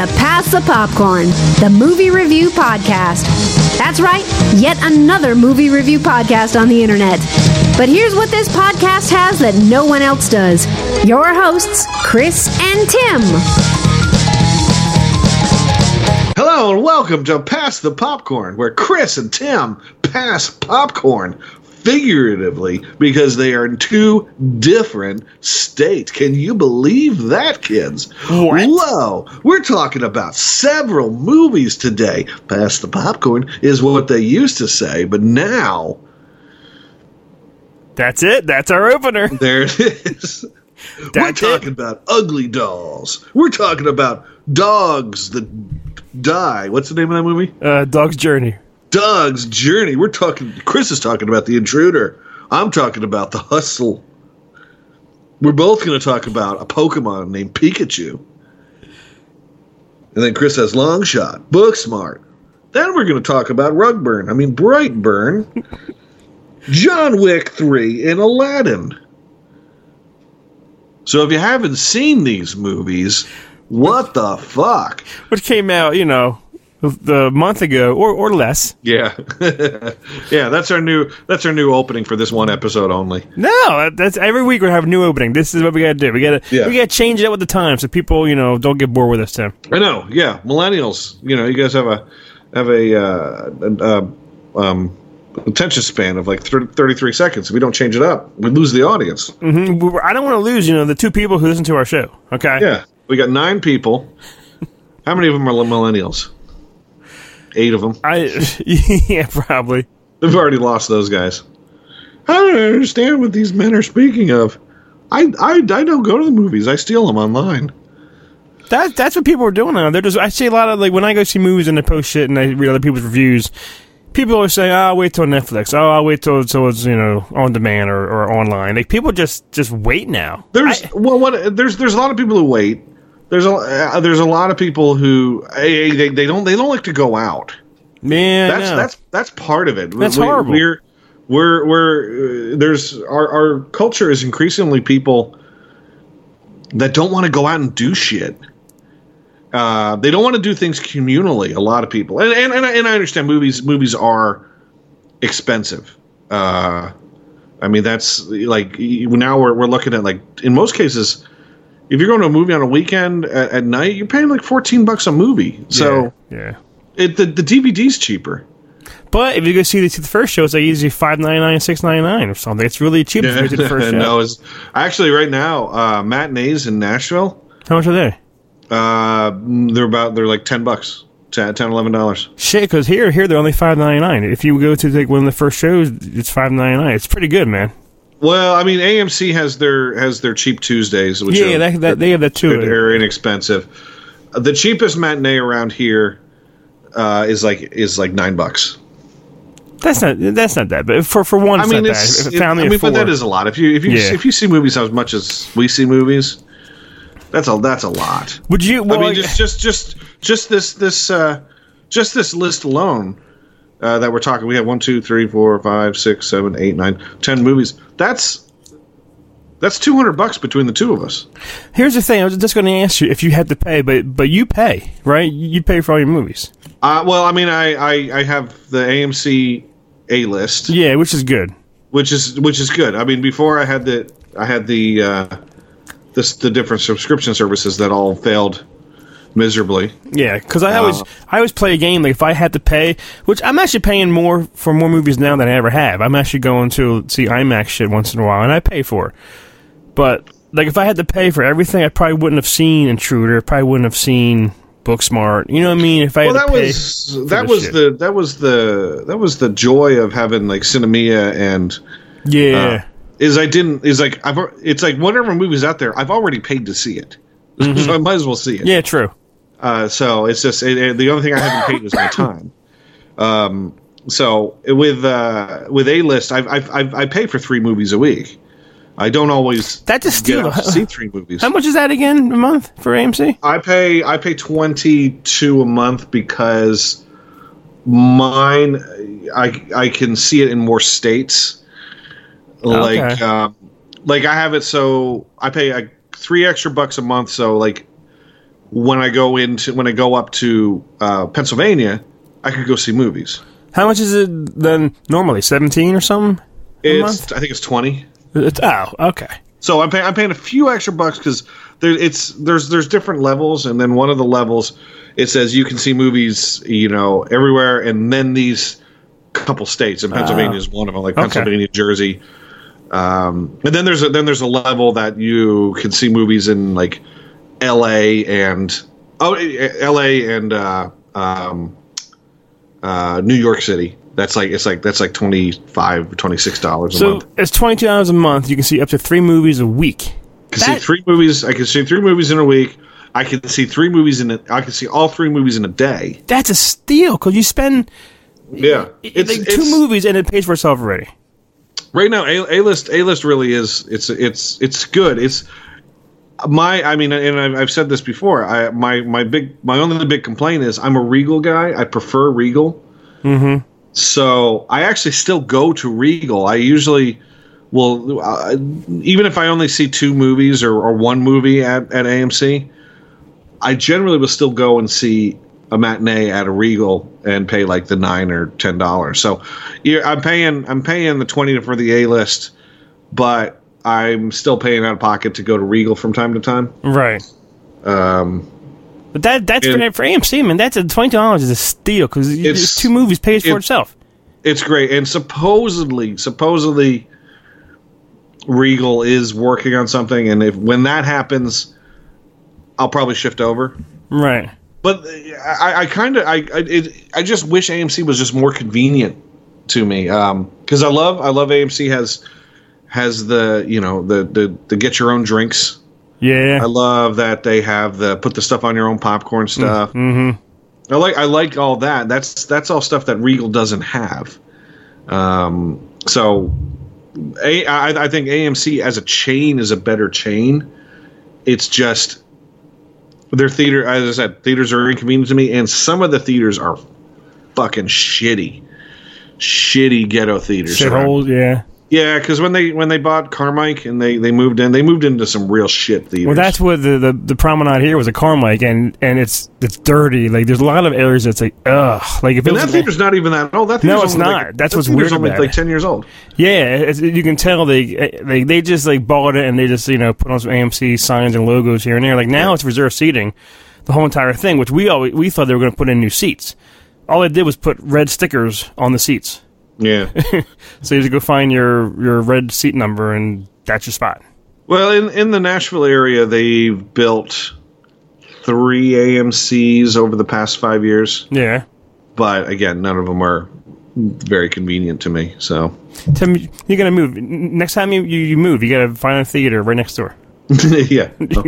to Pass the Popcorn, the movie review podcast. That's right, yet another movie review podcast on the internet. But here's what this podcast has that no one else does your hosts, Chris and Tim. Hello and welcome to Pass the Popcorn, where Chris and Tim pass popcorn figuratively because they are in two different states. Can you believe that, kids? What? Whoa, we're talking about several movies today. Pass the popcorn is what they used to say, but now That's it. That's our opener. there it is. We're That's it. talking about ugly dolls. We're talking about dogs that die. What's the name of that movie? Uh, Dog's Journey. Doug's Journey. We're talking. Chris is talking about the intruder. I'm talking about the hustle. We're both going to talk about a Pokemon named Pikachu. And then Chris has Long Shot, Book Smart. Then we're going to talk about Rugburn. I mean Brightburn, John Wick 3, and Aladdin. So if you haven't seen these movies, what the fuck? Which came out, you know, the month ago or, or less. Yeah, yeah. That's our new. That's our new opening for this one episode only. No, that's every week we have a new opening. This is what we got to do. We got to Yeah. we got to change it up with the time so people, you know, don't get bored with us, Tim. I know. Yeah, millennials. You know, you guys have a have a, uh, a, a um, attention span of like 30, 33 seconds. If we don't change it up, we lose the audience. hmm I don't want to lose, you know, the two people who listen to our show. Okay. Yeah, we got nine people. How many of them are millennials? Eight of them. I yeah, probably. We've already lost those guys. I don't understand what these men are speaking of. I, I, I don't go to the movies. I steal them online. That that's what people are doing now. They're just I see a lot of like when I go see movies and they post shit and I read other people's reviews. People always say, "Oh, I'll wait till Netflix. Oh, I'll wait till, till it's you know on demand or, or online." Like people just just wait now. There's I- well, what there's there's a lot of people who wait. There's a uh, there's a lot of people who eh, they, they don't they don't like to go out. man, That's no. that's that's part of it. That's We- horrible. We're we're we're uh, there's our our culture is increasingly people that don't want to go out and do shit. Uh, they don't want to do things communally. A lot of people, and and and I, and I understand movies movies are expensive. Uh, I mean, that's like now we're we're looking at like in most cases, if you're going to a movie on a weekend at, at night, you're paying like fourteen bucks a movie. So yeah, yeah. it the the DVD's cheaper. But if you go see the, see the first show, it's like usually five ninety nine, six ninety nine or something. It's really cheap if you the first show. no, it's actually right now uh, matinees in Nashville. How much are they? Uh, they're about they're like ten bucks, 10 10 11 dollars. Shit, because here here they're only five ninety nine. If you go to like one of the first shows, it's five ninety nine. It's pretty good, man. Well, I mean, AMC has their has their cheap Tuesdays, which Yeah, are, that, that, they have that too. they're inexpensive. The cheapest matinee around here uh, is like is like nine bucks. That's not that's not that, but for for one, I it's mean, not it's family I mean, but that is a lot. If you if you Yeah. if you see movies as much as we see movies, that's a that's a lot. would you? Well, I mean, just just just just this this uh, just this list alone uh, that we're talking. We have one, two, three, four, five, six, seven, eight, nine, ten movies. That's that's two hundred bucks between the two of us. here's the thing. I was just going to ask you if you had to pay, but but you pay, right? You pay for all your movies. Uh, well, I mean, I, I I have the AMC A list, Yeah, which is good. which is which is good. I mean, before I had the I had the uh, this the different subscription services that all failed miserably. Yeah, because I always I always play a game like if I had to pay, which I'm actually paying more for more movies now than I ever have. I'm actually going to see IMAX shit once in a while, and I pay for it. But like if I had to pay for everything, I probably wouldn't have seen Intruder. I probably wouldn't have seen Booksmart. You know what I mean? If I Well, had that to pay was that the was shit. the that was the that was the joy of having like Sinemia and yeah. uh, is I didn't is like I've it's like whatever movie's out there I've already paid to see it, so I might as well see it. Mm-hmm. yeah, true. Uh, so it's just it, it- the only thing I haven't paid is my time. Um, so with uh, with A list, I've, I've, I've pay for three movies a week. I don't always That just get steal. see three movies. How much is that again a month for AMC? I pay I pay twenty two a month because mine I I can see it in more states. Like Okay. um, like I have it so I pay like three extra bucks a month. So like when I go into when I go up to uh, Pennsylvania, I could go see movies. How much is it then normally? 17 or something? It's? I think it's twenty. It's, oh, okay. So I'm paying I'm paying a few extra bucks because there it's there's there's different levels, and then one of the levels it says you can see movies you know everywhere, and then these couple states, and Pennsylvania is one of them, like Okay. Pennsylvania, Jersey. Um, and then there's a then there's a level that you can see movies in like L.A. and oh L.A. and uh, um, uh, New York City. That's like it's like that's like twenty five twenty six dollars a So month. it's $22 a month. You can see up to three movies a week. I can see three movies. I can see three movies in a week. I can see three movies in a. I can see all three movies in a day. That's a steal because you spend Yeah, it's, like two movies and it pays for itself already. right now. A list, A list really is. It's it's it's good. It's my. I mean, and I've, I've said this before. I my my big my only big complaint is I'm a Regal guy. I prefer Regal. Mm-hmm. So I actually still go to Regal. I usually will, uh, even if I only see two movies or, or one movie at, at AMC, I generally will still go and see a matinee at a Regal and pay like the nine or ten dollars. So I'm paying I'm paying the twenty for the A list, but I'm still paying out of pocket to go to Regal from time to time. Right. Um, But that that's for, And- for AMC, man. That's a twenty dollars is a steal because It's- two movies pays for it- itself. it's great, and supposedly supposedly Regal is working on something, and if when that happens, I'll probably shift over. Right. But I, I kind of I I, it, I just wish AMC was just more convenient to me because I love I love AMC has has the you know the the, the get your own drinks. Yeah. I love that they have the put the stuff on your own popcorn stuff. mm-hmm. I like I like all that. That's that's all stuff that Regal doesn't have. Um, so a, I, I think AMC as a chain is a better chain. It's just their theater, as I said, theaters are inconvenient to me, and some of the theaters are fucking shitty, shitty ghetto theaters. Shitholes. Yeah. Yeah, because when they when they bought Carmike and they they moved in, they moved into some real shit theaters. Well, that's what the, the the promenade here was a Carmike, and and it's it's dirty. Like there's a lot of areas that's like ugh. Like if it and was that theater's not even that old. That No, it's not. Like, That's that what's theater's weird only about like it. ten years old. Yeah, it's, you can tell they, they they just like bought it and they just you know put on some AMC signs and logos here and there. Like now it's reserved seating, the whole entire thing, which we always we thought they were going to put in new seats. All they did was put red stickers on the seats, Yeah. so you just go find your your red seat number and that's your spot. well, in in the Nashville area, they've built three AMC's over the past five years, Yeah, but again, none of them are very convenient to me. So me, you're gonna move next time you, you, move. You gotta find a theater right next door. yeah.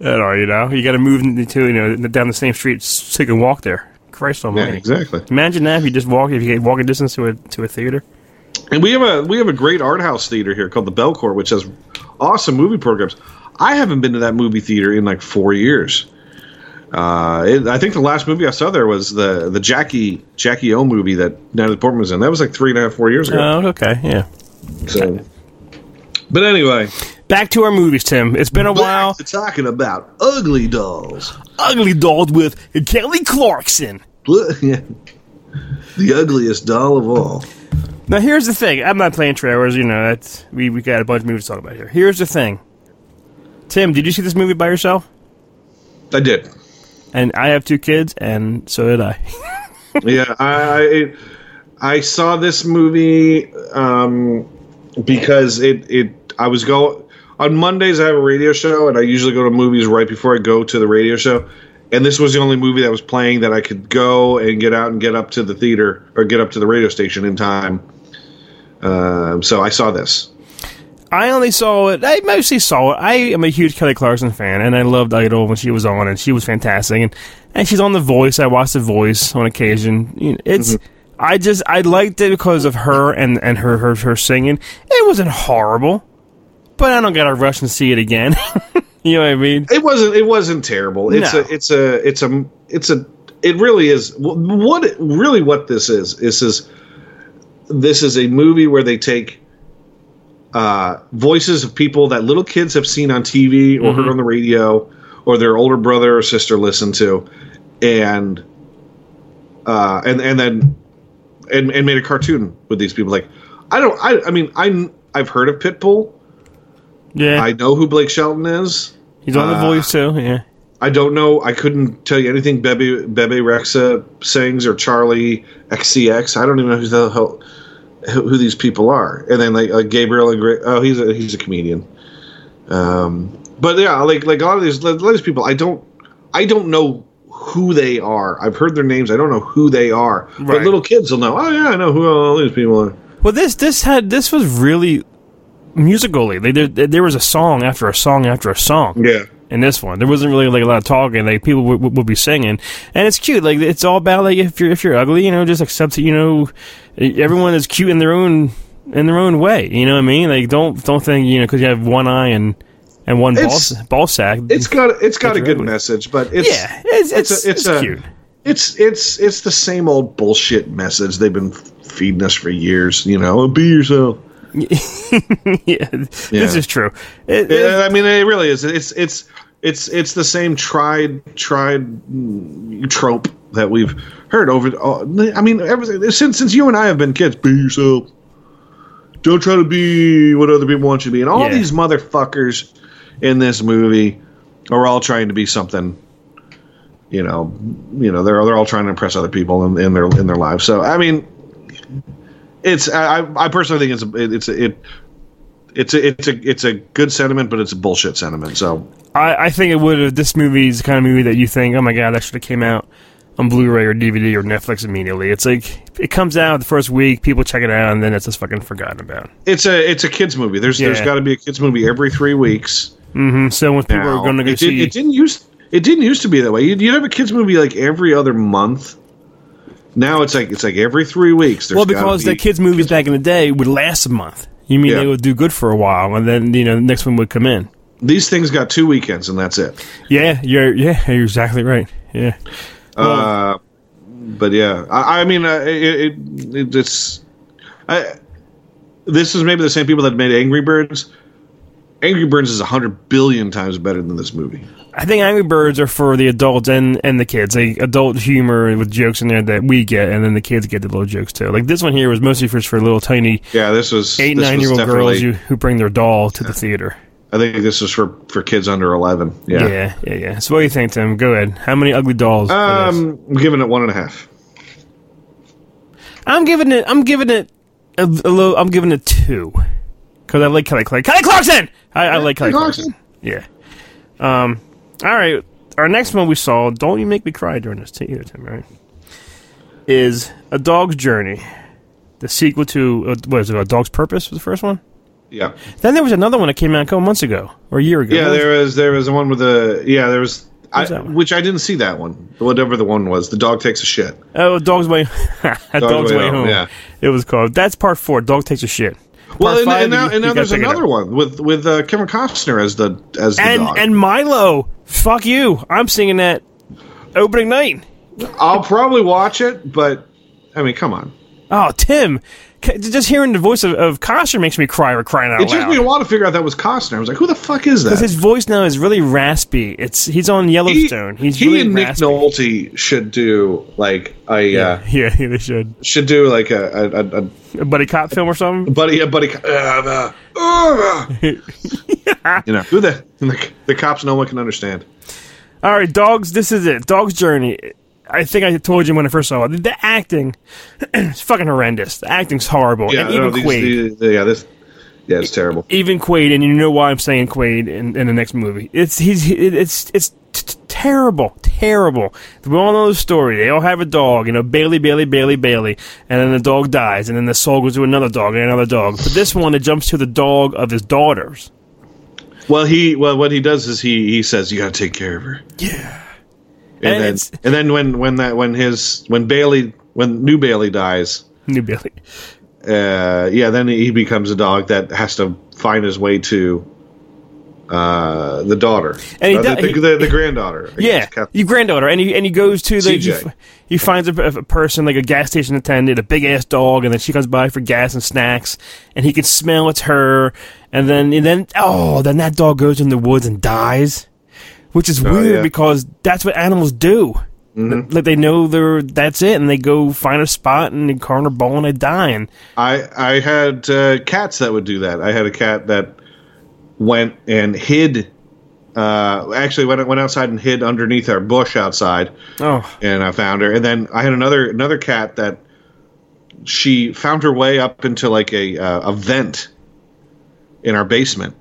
Oh, you know, you gotta move into you know down the same street so you can walk there. Christ Yeah, exactly. Imagine that if you just walk if you get walking distance to a to a theater. And we have a we have a great art house theater here called the Belcourt, which has awesome movie programs. I haven't been to that movie theater in like four years. Uh, it, I think the last movie I saw there was the the Jackie Jackie O movie that Natalie Portman was in. That was like three and a half four years ago. Oh, okay, yeah. so, but anyway, Back to our movies, Tim. It's been a while. talking about ugly dolls. Ugly Dolls with Kelly Clarkson. Yeah. the ugliest doll of all. Now, here's the thing. I'm not playing trailers. You know, that's we we got a bunch of movies to talk about here. Here's the thing. Tim, did you see this movie by yourself? I did. And I have two kids, and so did I. yeah, I I I saw this movie um, because it it I was going on Mondays. I have a radio show, and I usually go to movies right before I go to the radio show. And this was the only movie that was playing that I could go and get out and get up to the theater or get up to the radio station in time. Um, so I saw this. I only saw it. I mostly saw it. I am a huge Kelly Clarkson fan, and I loved Idol when she was on, and she was fantastic. And and she's on The Voice. I watched The Voice on occasion. You know, it's. I just I liked it because of her and and her her her singing. It wasn't horrible, but I don't gotta rush and see it again. you know what I mean? It wasn't. It wasn't terrible. It's No. a. It's a. It's a. It's a. It really is. What it, really what this is is is this is a movie where they take uh, voices of people that little kids have seen on TV or heard on the radio or their older brother or sister listened to, and uh, and and then and, and made a cartoon with these people. Like, I don't. I I mean, I I've heard of Pitbull. Yeah, I know who Blake Shelton is. He's on the uh, voice too. Yeah, I don't know. I couldn't tell you anything Bebe Bebe Rexha sings or Charli XCX. I don't even know who the hell who, who these people are. And then like, like Gabriel and Gra- oh, he's a he's a comedian. Um, but yeah, like like a lot of these a lot of these people, I don't I don't know who they are. I've heard their names. I don't know who they are. But little kids will know. Oh yeah, I know who all these people are. Well, this this had this was really musically. They did there was a song after a song after a song. Yeah. In this one, there wasn't really like a lot of talking. Like people would, would, be singing, and it's cute. Like it's all about like if you're if you're ugly, you know, just accept it. You know, everyone is cute in their own in their own way. You know what I mean? Like don't don't think you know because you have one eye and and one ball It's- ball sack. It's got it's got a good message, but it's yeah, it's it's, it's a- it's, it's a- cute. it's it's it's the same old bullshit message they've been feeding us for years. You know, be yourself. yeah, this is true. It- it- I mean, it really is. It's it's it's it's the same tried tried trope that we've heard over. oh, I mean, ever, since since you and I have been kids, be yourself. Don't try to be what other people want you to be. And all Yeah. these motherfuckers in this movie are all trying to be something. You know, you know, they're they're all trying to impress other people in, in their in their lives. So I mean, it's I I personally think it's a, it's a, it it's a it's a it's a good sentiment, but it's a bullshit sentiment. So I, I think it would have. This movie is the kind of movie that you think, oh my god, that should have came out on Blu-ray or DVD or Netflix immediately. It's like it comes out the first week, people check it out, and then it's just fucking forgotten about. it's a it's a kids movie. There's there's got to be a kids movie every three weeks. Mm-hmm. So when people now. are going to go it, did, see, it didn't use it didn't used to be that way. You'd, you'd have a kids movie like every other month. Now it's like it's like every three weeks. Well, because be- the kids' movies back in the day would last a month. You mean Yeah. they would do good for a while, and then you know the next one would come in. these things got two weekends and that's it. Yeah, you're yeah, you're exactly right. Yeah, Uh, but yeah, I, I mean, uh, it, it, it, it's. I, this is maybe the same people that made Angry Birds. Angry Birds is a hundred billion times better than this movie. I think Angry Birds are for the adults and and the kids. Like adult humor with jokes in there that we get, and then the kids get the little jokes too. Like this one here was mostly for for little tiny Yeah, this was eight this nine was year old girls who, who bring their doll to the theater. I think this is for for kids under eleven. Yeah. Yeah. yeah, yeah, So what do you think, Tim? Go ahead. How many ugly dolls? Um, I'm giving it one and a half. I'm giving it. I'm giving it a, a little. I'm giving it two because I like Kelly Clark. Kelly Clarkson. I, I like Kelly Kelly Clarkson. Yeah. Um. All right. Our next one we saw. Don't you make me cry during this either, Tim? Right? Is a dog's journey, the sequel to uh, what is it? A Dog's Purpose was the first one. Yeah, Then there was another one that came out a couple months ago or a year ago. yeah. What There was there was the one with the yeah. There was. I, was which I didn't see that one. Whatever the one was, the dog takes a shit. Oh, Dog's Way. Dog's, Way, Home. yeah. It was called. That's part four. Dog takes a shit. Well, and, and now, you- and now there's pick it another one with with uh, Kevin Costner as the as the and dog. and Milo. Fuck you. I'm singing that opening night. I'll probably watch it, but I mean, come on. Oh, Tim. Just hearing the voice of, of Costner makes me cry or crying out It took loud. me a while to figure out that was Costner. I was like, who the fuck is Because that? his voice now is really raspy. It's he's on He, Yellowstone. he's he really and Nick raspy. Nolte should do like a uh, Yeah, yeah, they should. should do like a, a, a, A buddy cop film or something. buddy a buddy. Uh, uh, uh, you know who the, the the cops no one can understand. All right, dogs. This is it. Dog's Journey. I think I told you when I first saw it. The acting is fucking horrendous. The acting's horrible. Yeah, and even no, these- Quaid. these- yeah, this yeah, it's terrible. even Quaid, and you know why I'm saying Quaid in, in the next movie. It's he's it, it's it's terrible, terrible. We all know the story. They all have a dog, you know, Bailey, Bailey, Bailey, Bailey, and then the dog dies, and then the soul goes to another dog and another dog. But this one, it jumps to the dog of his daughters. Well, he well what he does is he he says you got to take care of her. Yeah, And, And then and then when when that when his when Bailey when new Bailey dies, new Bailey. uh, yeah, then he becomes a dog that has to find his way to uh, the daughter, And he Uh, the, the, he- the, the granddaughter. I Yeah, guess. Your granddaughter, and he and he goes to the he, he finds a, a person like a gas station attendant, a big ass dog, and then she comes by for gas and snacks, and he can smell it's her, and then and then oh, then that dog goes in the woods and dies. Which is Oh, weird yeah. because that's what animals do. Like they know they're that's it, and they go find a spot and they corner ball and they die. And I I had uh, cats that would do that. I had a cat that went and hid. Uh, actually, went went outside and hid underneath our bush outside, oh, and I found her. And then I had another another cat that she found her way up into like a uh, a vent in our basement,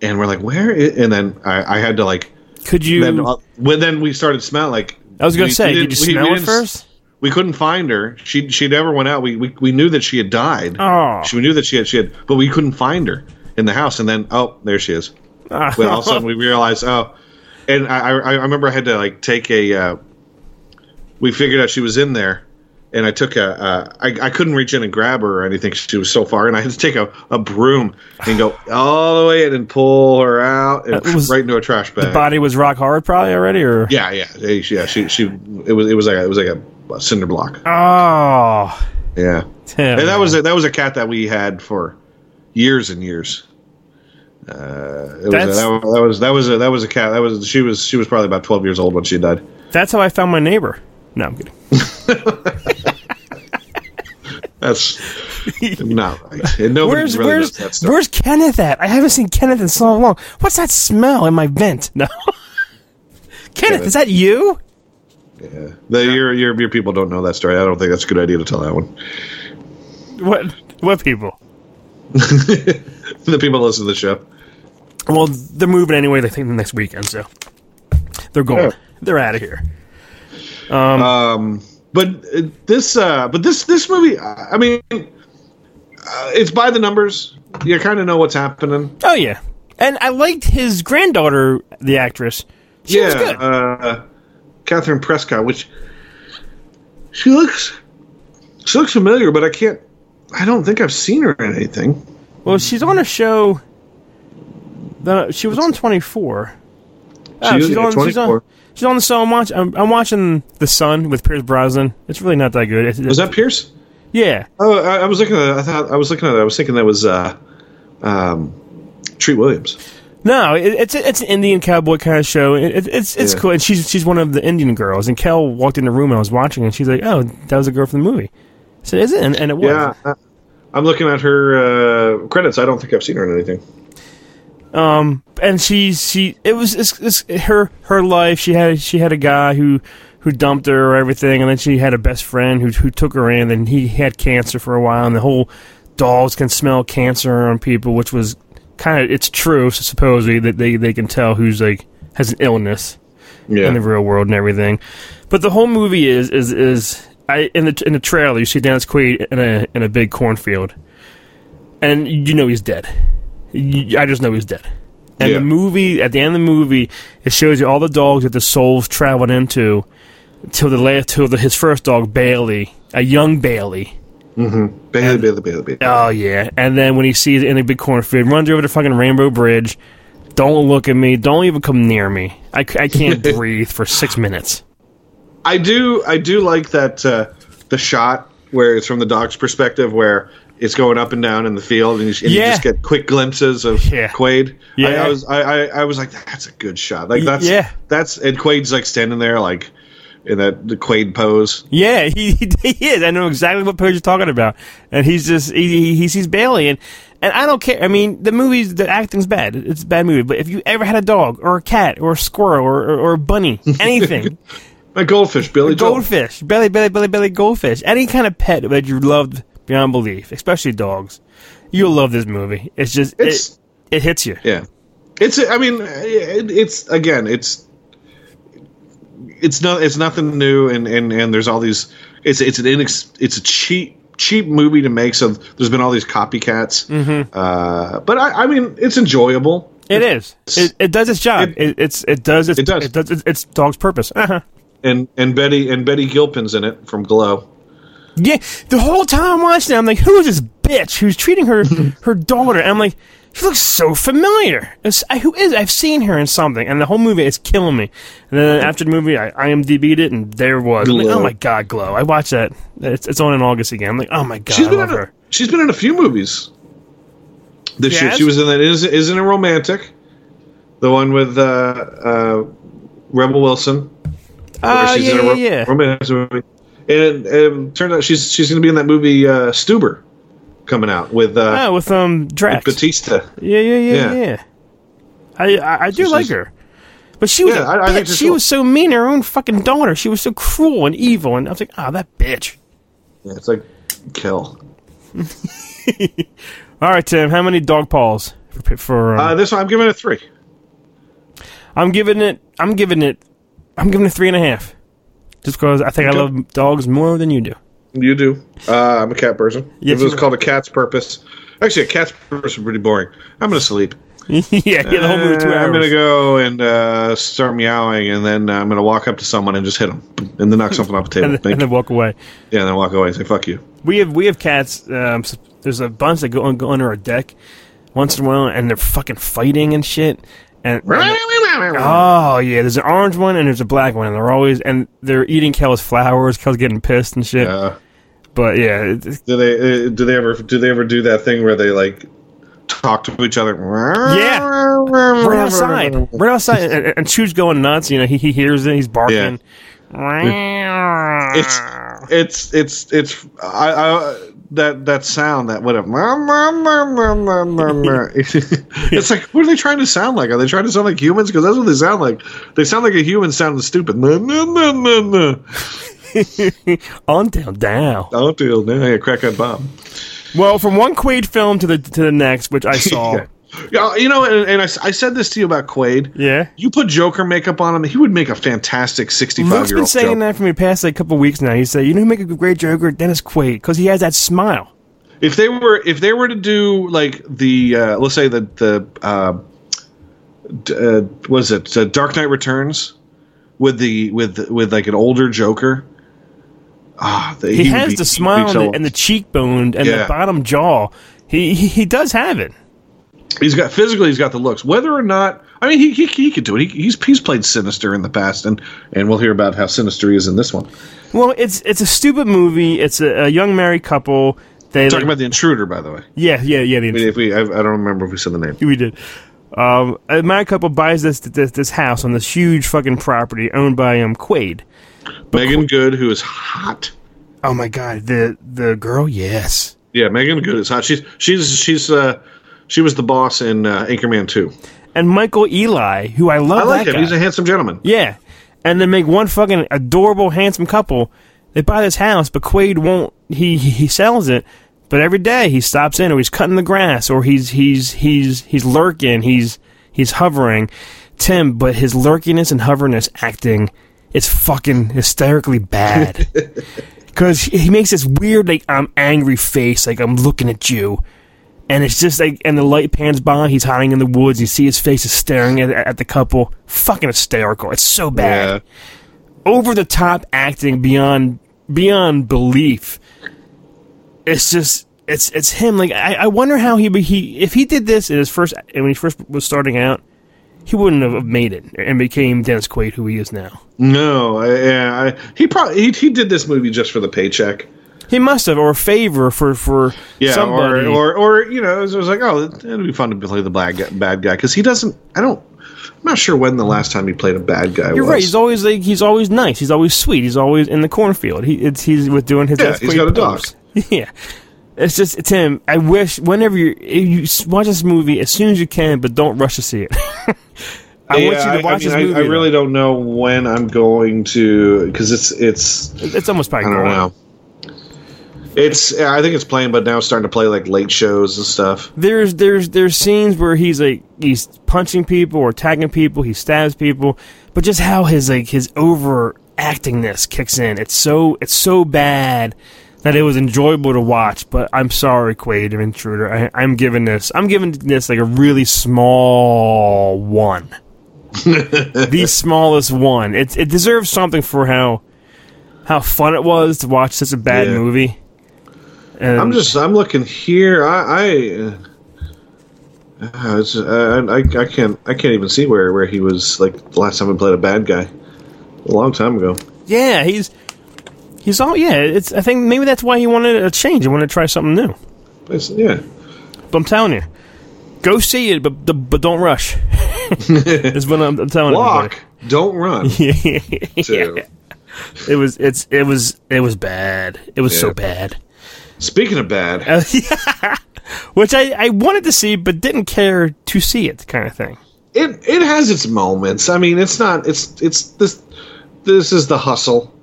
and we're like, where? And then I, I had to like. Could you? Then uh, when then we started smelling. like. I was gonna say, we did you we- smell we it first? we couldn't find her. She she never went out. We we, we knew that she had died. Oh. She we knew that she had she had, but we couldn't find her in the house. And then oh, there she is. Ah. But all of a sudden we realized oh, and I I, I remember I had to like take a. Uh, we figured out she was in there, and I took a. Uh, I I couldn't reach in and grab her or anything. She was so far, and I had to take a, a broom and go all the way in and pull her out and was- right into a trash bag. The body was rock hard, probably already, or yeah, yeah, yeah. She she it was it was like a, it was like a, cinder block. oh, Yeah. damn, and that was a, that was a cat that we had for years and years. Uh, it was a, that, was that was that was a that was a cat. That was she was she was probably about twelve years old when she died. that's how I found my neighbor. No, I'm kidding. That's not right. And nobody Where's really where's knows that stuff. where's Kenneth at? I haven't seen Kenneth in so long. What's that smell in my vent? No, Kenneth, is that you? Yeah. The, your, your your people don't know that story. I don't think that's a good idea to tell that one. What what people? the people that listen to the show. Well, they're moving anyway. They think the next weekend, so they're going. Oh. They're out of here. But uh, this uh, but this this movie. I mean, uh, it's by the numbers. You kind of know what's happening. Oh yeah, and I liked his granddaughter, the actress. She yeah, was good. Uh, Kathryn Prescott, which she looks she looks familiar, but I can't. I don't think I've seen her in anything. well, she's on a show. The, she was on Twenty Four. Oh, she's on. She's on. She's on the show. I'm watching. I'm, I'm watching The Son with Pierce Brosnan. It's really not that good. It's, Was that Pierce? Yeah. Oh, I, I was looking at. I thought I was looking at it. I was thinking that was uh, um, Treat Williams. No, it, it's it's an Indian cowboy kind of show. It, it, it's it's Yeah. cool. And she's she's one of the Indian girls. And Kel walked in the room and I was watching, and she's like, "Oh, that was a girl from the movie." So "Is it?" And, and it was. Yeah, I'm looking at her uh, credits. I don't think I've seen her in anything. Um, and she she it was it's, it's her her life. She had she had a guy who who dumped her or everything, and then she had a best friend who who took her in, and he had cancer for a while, and the whole dogs can smell cancer on people, which was kind of it's true supposedly that they they can tell who's like has an illness Yeah, in the real world and everything. But the whole movie is is is I in the in the trailer you see Dennis Quaid in a in a big cornfield, and you know he's dead. I just know he's dead. And Yeah. the movie at the end of the movie it shows you all the dogs that the souls traveled into till the last till the, his first dog Bailey, a young Bailey. Bailey, Bailey, Bailey, Bailey. Oh yeah, and then when he sees it in a big cornfield, runs over the fucking Rainbow Bridge. Don't look at me. Don't even come near me. I, I can't breathe for six minutes. I do I do like that uh, the shot where it's from the dog's perspective where it's going up and down in the field and, you, and you just get quick glimpses of Yeah. Quaid. I, Yeah. I was I, I, I was like that's a good shot. Like that's yeah. that's and Quaid's like standing there like in that the Quaid pose. Yeah, he, he is. I know exactly what page you're talking about, and he's just he, he, he sees Bailey, and and I don't care. I mean, the movie's the acting's bad. It's a bad movie. But if you ever had a dog or a cat or a squirrel or or, or a bunny, anything, A goldfish, Billy goldfish, belly, belly, belly, belly, goldfish, any kind of pet that you loved beyond belief, especially dogs, you'll love this movie. It's just It's- it, it hits you. Yeah, it's. I mean, it, it's again, it's. It's not. It's nothing new, and, and, and there's all these. It's it's an inex, It's a cheap cheap movie to make. So there's been all these copycats. Mm-hmm. Uh, but I, I mean, it's enjoyable. It is. It, it does its job. It- It, it's it does its It does. it does its, its dog's purpose. Uh-huh. And and Betty and Betty Gilpin's in it from Glow. Yeah, the whole time I'm watching it, I'm like, who is this bitch who's treating her her daughter? And I'm like, she looks so familiar. I, who is? I've seen her in something, and the whole movie is killing me. And then after the movie, I IMDb'd it, and there was. I'm like, oh my god, Glow! I watched that. It's, it's on in August again. I'm like, oh my god, She's been in a, her. she's been in a few movies. This year, she was in that. Is isn't a romantic. The one with uh, uh, Rebel Wilson. Oh she's yeah, in a yeah, ro- yeah. And, and turns out she's she's going to be in that movie uh, Stuber coming out with uh, Oh, with um Drax. Batista. Yeah, yeah, yeah, Yeah. yeah. I I, I do So like her, but she was Yeah, a I- I think She cool. was so mean her own fucking daughter. She was so cruel and evil, and I was like, oh, that bitch. Yeah, it's like kill. All right, Tim. How many dog paws for? for um, Uh, this one I'm giving it three. I'm giving it. I'm giving it. I'm giving it three and a half. Just because I think I love dogs more than you do. You do. Uh, I'm a cat person. Yes, if it was called a cat's purpose, actually, a cat's purpose is pretty boring. I'm gonna sleep. yeah, yeah. The whole movie two Uh, hours. I'm gonna go and uh, start meowing, and then I'm gonna walk up to someone and just hit them, and then knock something off the table. and, then, and then walk away. yeah, and then walk away and say "fuck you." We have we have cats. Um, there's a bunch that go, go under our deck once in a while, and they're fucking fighting and shit. And, and- oh yeah, there's an orange one and there's a black one, and they're always and they're eating Kel's flowers. Kel's getting pissed and shit. Uh, But yeah, do they? Uh, do they ever? Do they ever do that thing where they like talk to each other? Yeah. right outside, right outside, and, and Chew's going nuts. You know, he, he hears it, he's barking. It's it's it's it's I, I that that sound that whatever. it's like what are they trying to sound like? Are they trying to sound like humans? Because that's what they sound like. They sound like a human sounding stupid. No no no. on down, down. Yeah, crack that bomb. Well, from one Quaid film to the to the next, which I saw. Yeah. Yeah, you know, and, and I, I said this to you about Quaid. yeah. You put Joker makeup on him, he would make a fantastic sixty-five Luke's been saying Joker. that for me past like a couple weeks now. He said, "You know who make a great Joker? Dennis Quaid, because he has that smile." If they were, if they were to do like the, uh, let's say the the, uh, uh, was it uh, Dark Knight Returns with the with with like an older Joker. Ah, the, He, would has be- the smile and, the, and the cheekbone and the bottom jaw. He, he he does have it. He's got physically, he's got the looks. Whether or not, I mean, he he, he could do it. He, he's he's played Sinister in the past, and and we'll hear about how Sinister he is in this one. Well, it's it's a stupid movie. It's a, a young married couple. They Talking like- about the intruder, by the way. yeah yeah yeah. The, I mean, if we, I, I don't remember if we said the name. we did. Um, a married couple buys this, this this house on this huge fucking property owned by um Quaid. Meagan Good, who is hot. Oh my god, the the girl, yes. Yeah, Meagan Good is hot. She's she's she's uh she was the boss in uh, Anchorman Two. And Michael Ealy, who I love. I like that him. guy. He's a handsome gentleman. Yeah. And then make one fucking adorable, handsome couple. They buy this house, but Quaid won't. He he sells it, but every day he stops in, or he's cutting the grass, or he's he's he's he's lurking, he's he's hovering. Tim, but his lurkiness and hoveriness acting, it's fucking hysterically bad. Because he makes this weird, like I'm angry face, like I'm looking at you. And it's just like, and the light pans by. He's hiding in the woods. You see his face is staring at, at the couple. Fucking hysterical. It's so bad. Over the top acting beyond beyond belief. It's just, it's it's him. Like I, I wonder how he he if he did this in his first when he first was starting out, he wouldn't have made it and became Dennis Quaid, who he is now. No, I, yeah, I, he probably he, he did this movie just for the paycheck. He must have, or a favor for for Yeah, somebody. or, or or you know, it was, it was like, oh, it'd be fun to play the bad guy, bad guy because he doesn't. I don't. I'm not sure when the last time he played a bad guy You're was. right. He's always like he's always nice. He's always sweet. He's always in the cornfield. He it's he's with doing his. Yeah, he's got a dog. Yeah, it's just Tim. I wish whenever you you watch this movie as soon as you can, but don't rush to see it. I want you to watch I, this mean, movie. I, I really don't know when I'm going to because it's it's it's almost I probably don't know. It's I think it's playing, but now it's starting to play like late shows and stuff. There's there's there's scenes where he's like he's punching people or tagging people, he stabs people, but just how his like his overactingness kicks in. It's so it's so bad that it was enjoyable to watch. But I'm sorry, Quaid of Intruder. I, I'm giving this I'm giving this like a really small one. the smallest one. It it deserves something for how how fun it was to watch such a bad Yeah. movie. And I'm just I'm looking here. I I, uh, uh, it's, uh, I I can't I can't even see where where he was like the last time I played a bad guy. A long time ago. Yeah, he's he's all yeah. It's I think maybe that's why he wanted a change. He wanted to try something new. It's, yeah. But I'm telling you, go see it, but but don't rush. is what I'm, I'm telling Walk. everybody. don't run. yeah. It was it's it was it was bad. It was so bad. Speaking of bad, Uh, yeah. Which I, I wanted to see but didn't care to see it kind of thing. it it has its moments. I mean, it's not. It's it's this. This is the hustle.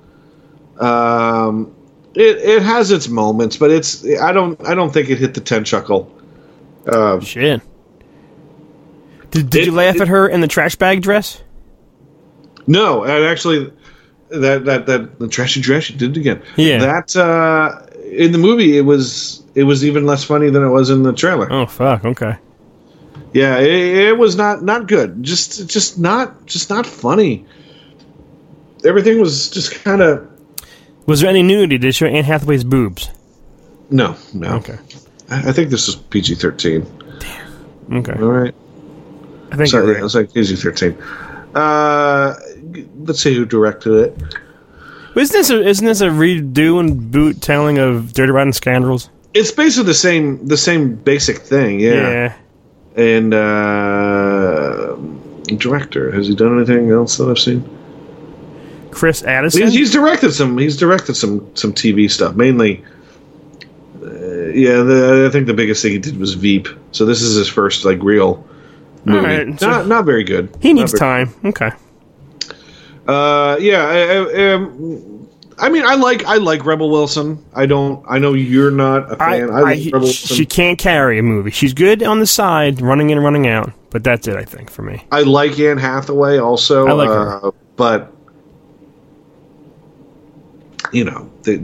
Um, it it has its moments, but it's. I don't. I don't think it hit the ten chuckle. Um, Shit. Did, did It- you laugh it- at her in the trash bag dress? no, and actually, that that that the trashy dress she did it again. Yeah. That uh, in the movie, it was it was even less funny than it was in the trailer. Oh fuck, okay. Yeah, it, it was not not good. Just just not just not funny. Everything was just kind of Was there any nudity? Did it show Anne Hathaway's boobs? no no. Okay. I I think this is PG thirteen. Okay. All right. I think Sorry, you're yeah, it's like PG thirteen. Uh, let's see who directed it. Isn't this a, isn't this a redo and boot telling of Dirty Rotten Scoundrels? It's basically the same the same basic thing. Yeah. And uh, director has he done anything else that I've seen? Chris Addison. He's, he's directed some. He's directed some some TV stuff, mainly. Uh, yeah, the, I think the biggest thing he did was Veep. So this is his first like real movie. right, so- not not very good. he needs time. Okay. Uh, yeah. I, I, um, I mean, I like I like Rebel Wilson. I don't. I know you're not a fan. I, I, like Rebel Wilson. she can't carry a movie. She's good on the side, running in and running out, but that's it. I think for me. I like Anne Hathaway also. I like her. uh, but you know, they,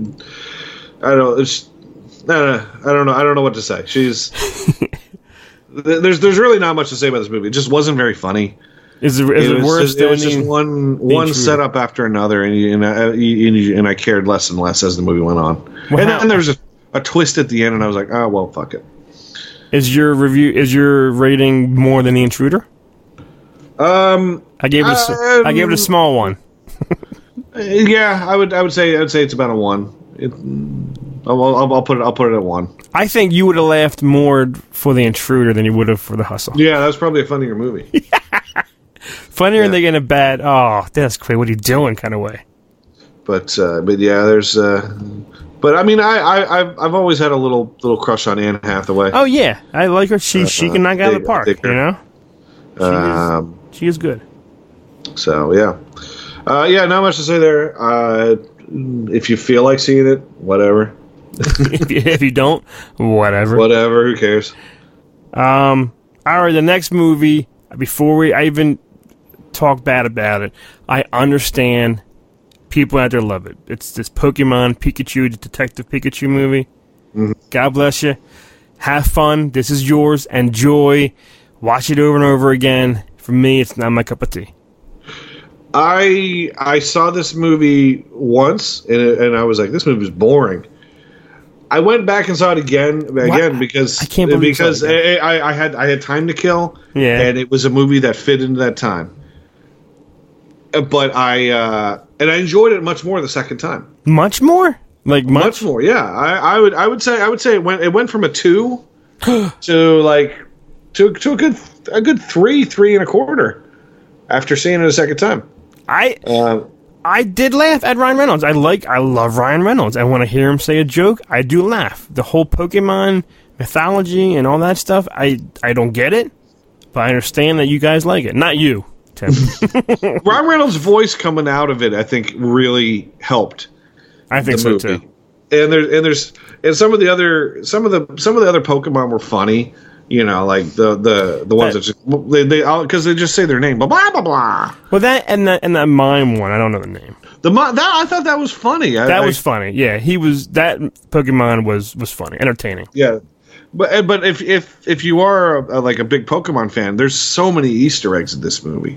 I don't. It's, know. I don't know. I don't know what to say. She's there's there's really not much to say about this movie. It just wasn't very funny. Is it, is it, was worse just, it was just one one Intruder? setup after another, and and, I, and I cared less and less as the movie went on. Well, and then there was a, a twist at the end, and I was like, oh well, fuck it. is your review? Is your rating more than the Intruder? Um, I gave it. A, s- I gave it a Um, small one. yeah, I would I would say I would say it's about a one. It, I'll, I'll, I'll put it I'll put it at one. I think you would have laughed more for the Intruder than you would have for the Hustle. Yeah, that's probably a funnier movie. Funnier Yeah. than in a bad. Oh, that's great. What are you doing? Kind of way. but uh, but yeah, there's. Uh, but I mean, I, I I've, I've always had a little little crush on Anne Hathaway. Oh yeah, I like her. She she can knock it out of the park. her. You know, she, um, is, she is good. so yeah, uh, yeah, not much to say there. Uh, if you feel like seeing it, whatever, if, you, if you don't, whatever. whatever, who cares? Um. All right, the next movie. Before we, I even talk bad about it. I understand people out there love it. It's this Pokemon Pikachu, the Detective Pikachu movie. Mm-hmm. God bless you. Have fun. This is yours. Enjoy. Watch it over and over again. For me, it's not my cup of tea. I I saw this movie once, and and I was like, this movie is boring. I went back and saw it again, again because I can't believe you saw it because. I, I, I had I had time to kill, Yeah. and it was a movie that fit into that time. But I uh, and I enjoyed it much more the second time. Much more? Like much? Much more, yeah. I, I would I would say I would say it went it went from a two to like to to a good a good three three and a quarter after seeing it a second time. I Uh, I did laugh at Ryan Reynolds. I like I love Ryan Reynolds. And when I hear him say a joke, I do laugh. The whole Pokemon mythology and all that stuff, I I don't get it, but I understand that you guys like it. Not you, Tim. Ryan Reynolds' voice coming out of it, I think, really helped I think the so movie. too. And there's and there's and some of the other some of the some of the other Pokemon were funny. You know, like the the the ones That- that just they they because they just say their name blah blah blah blah. Well, that and that and that mime one, I don't know the name. The mo- that I thought that was funny. I, That I- was funny. Yeah, he was that Pokemon was was funny, entertaining. yeah. But but if if if you are a, like a big Pokemon fan, there's so many Easter eggs in this movie.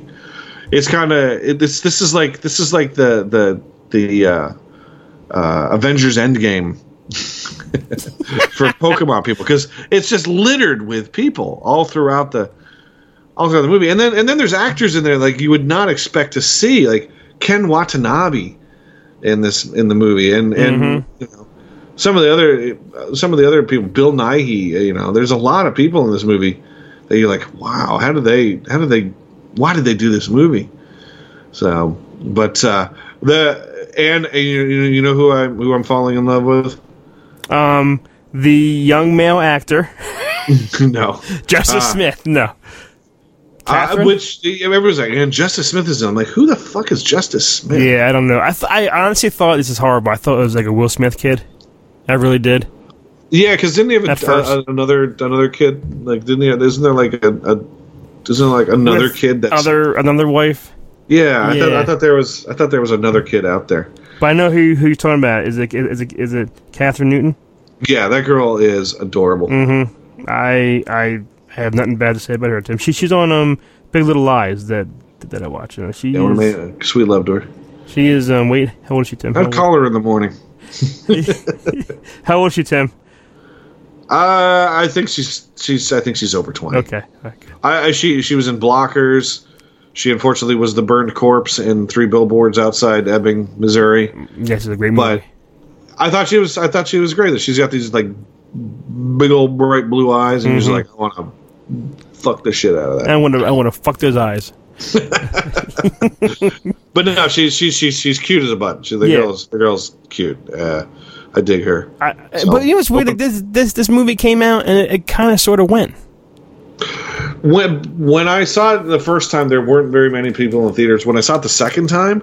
It's kind of it, this this is like this is like the the the uh, uh, Avengers Endgame for Pokemon people because it's just littered with people all throughout the all throughout the movie, and then and then there's actors in there like you would not expect to see, like Ken Watanabe in this in the movie, and and you know, some of the other some of the other people, Bill Nighy, you know, there's a lot of people in this movie that you're like, wow, how did they how did they why did they do this movie? So, but uh, the and, and you, you know who I who I'm falling in love with? Um, the young male actor, no, Justice Ah. Smith. No, uh, which everyone's like, and Justice Smith is. I'm like, who the fuck is Justice Smith? yeah, I don't know. I th- I honestly thought this is horrible. I thought it was like a Will Smith kid. I really did. Yeah, because didn't he have a, first. a, another another kid? Like, didn't he? Have, isn't there like a, a isn't there like another With kid that's other another wife. yeah? I thought I thought there was I thought there was another kid out there. But I know who who you're talking about. Is it is it is it Kathryn Newton? Yeah, that girl is adorable. Mm-hmm. I I have nothing bad to say about her. Tim. She she's on um Big Little Lies that that I watch. Uh, she Yeah, one of is, my sweet loved her. she is um wait how old is she Tim? How I'd call her in the morning. how old is she Tim? Uh, I think she's she's I think she's over twenty. Okay. okay. I, I she she was in Blockers. She unfortunately was the burned corpse in three billboards outside Ebbing, Missouri. Yes, it's a great movie. But. I thought she was I thought she was great. That she's got these like big old bright blue eyes, and you're just like, I want to fuck the shit out of that. I want to I want to fuck those eyes. But no, she's she's she's she's cute as a button. She, the Yeah. girl's the girl's cute. Uh, I dig her. I, So- but you know what's weird? Like this this this movie came out and it, it kind of sort of went. When when I saw it the first time, there weren't very many people in theaters. When I saw it the second time,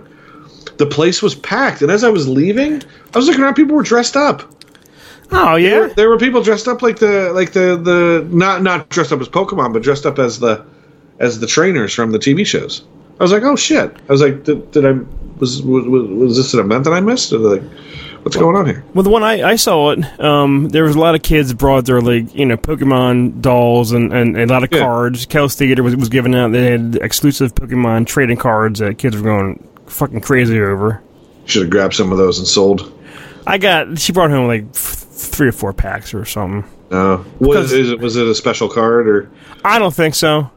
the place was packed. And as I was leaving, I was looking around. People were dressed up. Oh yeah. There, there were people dressed up like the like the the not not dressed up as Pokemon, but dressed up as the as the trainers from the TV shows. I was like, oh shit! I was like, did, did I was, was was this an event that I missed? Or like, what's going on here? Well, the one I, I saw it, um, there was a lot of kids brought their like you know Pokemon dolls and, and, and a lot of Yeah. cards. Kel's Theater was was giving out. They had exclusive Pokemon trading cards that kids were going fucking crazy over. Should have grabbed some of those and sold. I got. She brought home like f- three or four packs or something. No, was, is it, was it a special card or? I don't think so.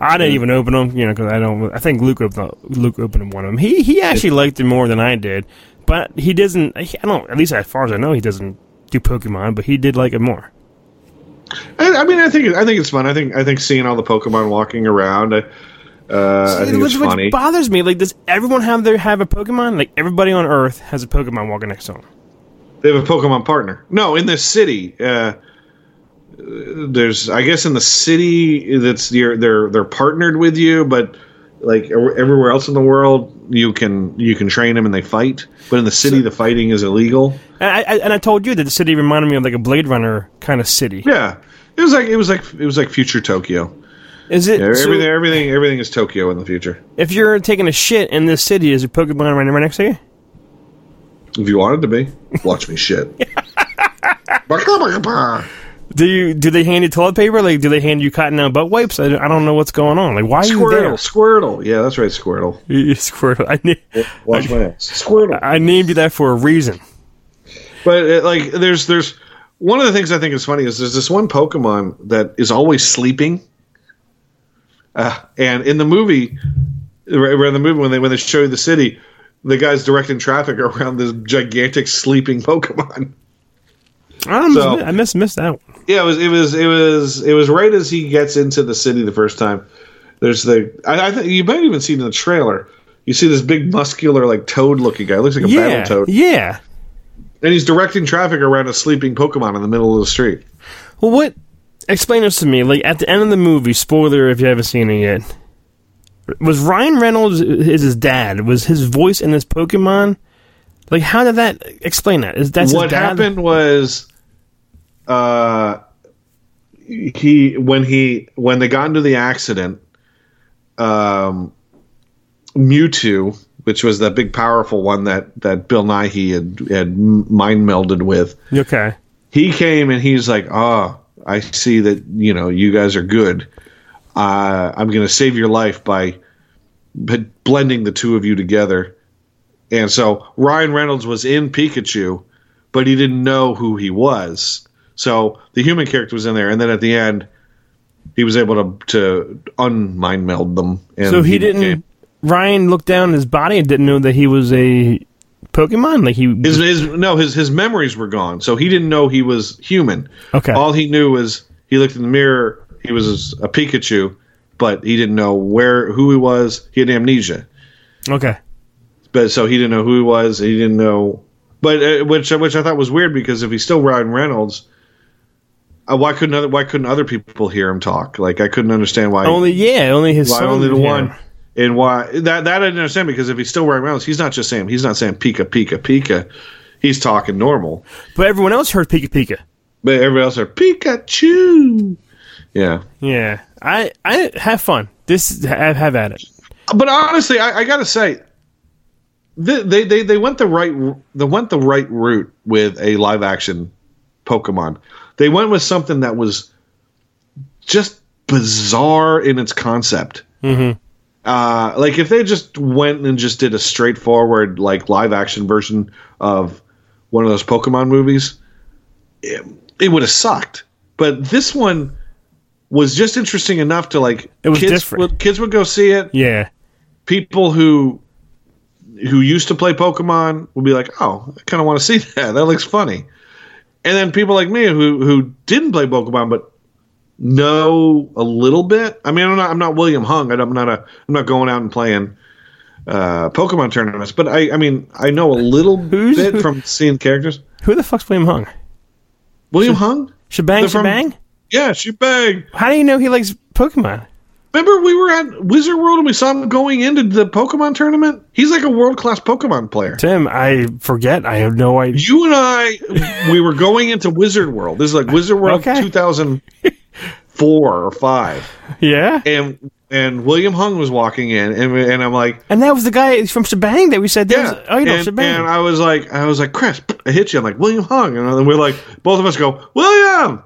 I didn't even open them, you know, because I don't. I think Luke opened Luke opened one of them. He he actually liked it more than I did, but he doesn't. I don't. At least as far as I know, he doesn't do Pokemon, but he did like it more. I, I mean, I think I think it's fun. I think I think seeing all the Pokemon walking around. I, uh, I think which, it's which funny. bothers me. Like, does everyone have their have a Pokemon? Like, everybody on Earth has a Pokemon walking next to them. They have a Pokemon partner. No, in this city, uh, there's I guess in the city that's you're, they're they're partnered with you, but like everywhere else in the world, you can you can train them and they fight. But in the city, the fighting is illegal. And I, I and I told you that the city reminded me of like a Blade Runner kind of city. Yeah, it was like it was like it was like future Tokyo. Is it? Yeah, so everything everything everything is Tokyo in the future. if you're taking a shit in this city, is a Pokemon right, right next to you? If you wanted to be, watch me shit. Do you do they hand you toilet paper? Like, do they hand you cotton out butt wipes? I, don't- I don't know what's going on. Like, why are you Squirtle, Squirtle. Yeah, that's right, Squirtle. You Squirtle. I, na- Watch my ass. Squirtle. I named you that for a reason. But uh, like, there's there's one of the things I think is funny is there's this one Pokemon that is always sleeping. Uh, and in the movie, in the movie when they when they show you the city, the guy's directing traffic around this gigantic sleeping Pokemon. I, So- missed, I missed missed that one. Yeah, it was it was it was it was right as he gets into the city the first time. There's the I, I think you might even see in the trailer. You see this big muscular like toad looking guy. It Looks like a Yeah, battle toad. yeah. And he's directing traffic around a sleeping Pokemon in the middle of the street. Well, what? Explain this to me. Like at the end of the movie, spoiler if you haven't seen it yet. Was Ryan Reynolds is his dad? Was his voice in this Pokemon? Like, how did that explain that? Is that what happened was uh he when he when they got into the accident um Mewtwo which was that big powerful one that that Bill Nighy had had mind melded with Okay. he came and he's like oh I see that you know you guys are good uh I'm going to save your life by blending the two of you together and so Ryan Reynolds was in Pikachu but he didn't know who he was. So the human character was in there, and then at the end, he was able to to unmind meld them. And So he didn't. became- Ryan looked down at his body and didn't know that he was a Pokemon. Like he. his, his no his his memories were gone, so he didn't know he was human. Okay. All he knew was he looked in the mirror. He was a Pikachu, but he didn't know where who he was. He had amnesia. Okay. but so he didn't know who he was. He didn't know, but uh, which which I thought was weird because if he's still Ryan Reynolds, uh, why couldn't other why couldn't other people hear him talk? Like I couldn't understand why Only yeah, only his why only the one, and why that that I didn't understand because if he's still Ryan Reynolds, he's not just saying he's not saying Pika Pika Pika, he's talking normal. But everyone else heard Pika Pika. But everybody else are Pikachu. Yeah, Yeah, I I have fun. This have, have at it. but honestly, I, I gotta say, they, they they they went the right they went the right route with a live action Pokemon. They went with something that was just bizarre in its concept. Mhm. Uh, like if they just went and just did a straightforward like live action version of one of those Pokemon movies, it, it would have sucked. But this one was just interesting enough to like It was kids different. Would, kids would go see it Yeah, people who who used to play Pokemon would be like, "Oh, I kind of want to see that. That looks funny." And then people like me who who didn't play Pokemon but know a little bit. I mean, I'm not I'm not William Hung. I'm not a I'm not going out and playing uh, Pokemon tournaments, but I I mean I know a little Who's- bit from seeing characters. who the fuck's William Hung? William Hung? Shebang They're from- Shebang. Yeah, Shebang. How do you know he likes Pokemon? Remember we were at Wizard World and we saw him going into the Pokemon tournament? He's like a world class Pokemon player. Tim, I forget. I have no idea. You and I, we were going into Wizard World. This is like Wizard World Okay. 2004 or five, Yeah, and and William Hung was walking in, and and I'm like, and that was the guy from Shebang that we said. There yeah, was, oh, you know and, Shebang. and I was like, I was like, Chris, I hit you. I'm like William Hung, and then we're like, both of us go, William,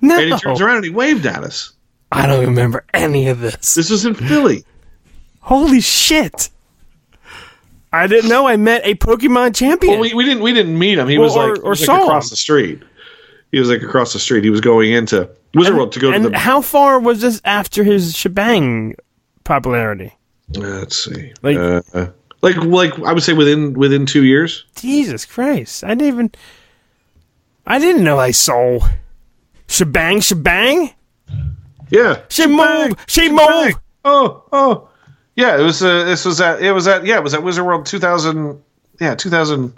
no, and he turns around and he waved at us. I don't remember any of this. This was in Philly. Holy shit! I didn't know I met a Pokemon champion. Well, we, we didn't we didn't meet him. He Well, was or- like, he or was like across him. the street. He was like across the street. He was going into Wizard World to go to the. how far was this after his Shebang popularity? Let's see. Like- uh, uh, like like I would say within within two years. Jesus Christ! I didn't even. I didn't know I saw Shebang Shebang. Yeah. She move. She Bang. move. Oh oh. Yeah, it was. Uh, this was at. It was at. Yeah, it was at Wizard World 2000. Yeah, 2000.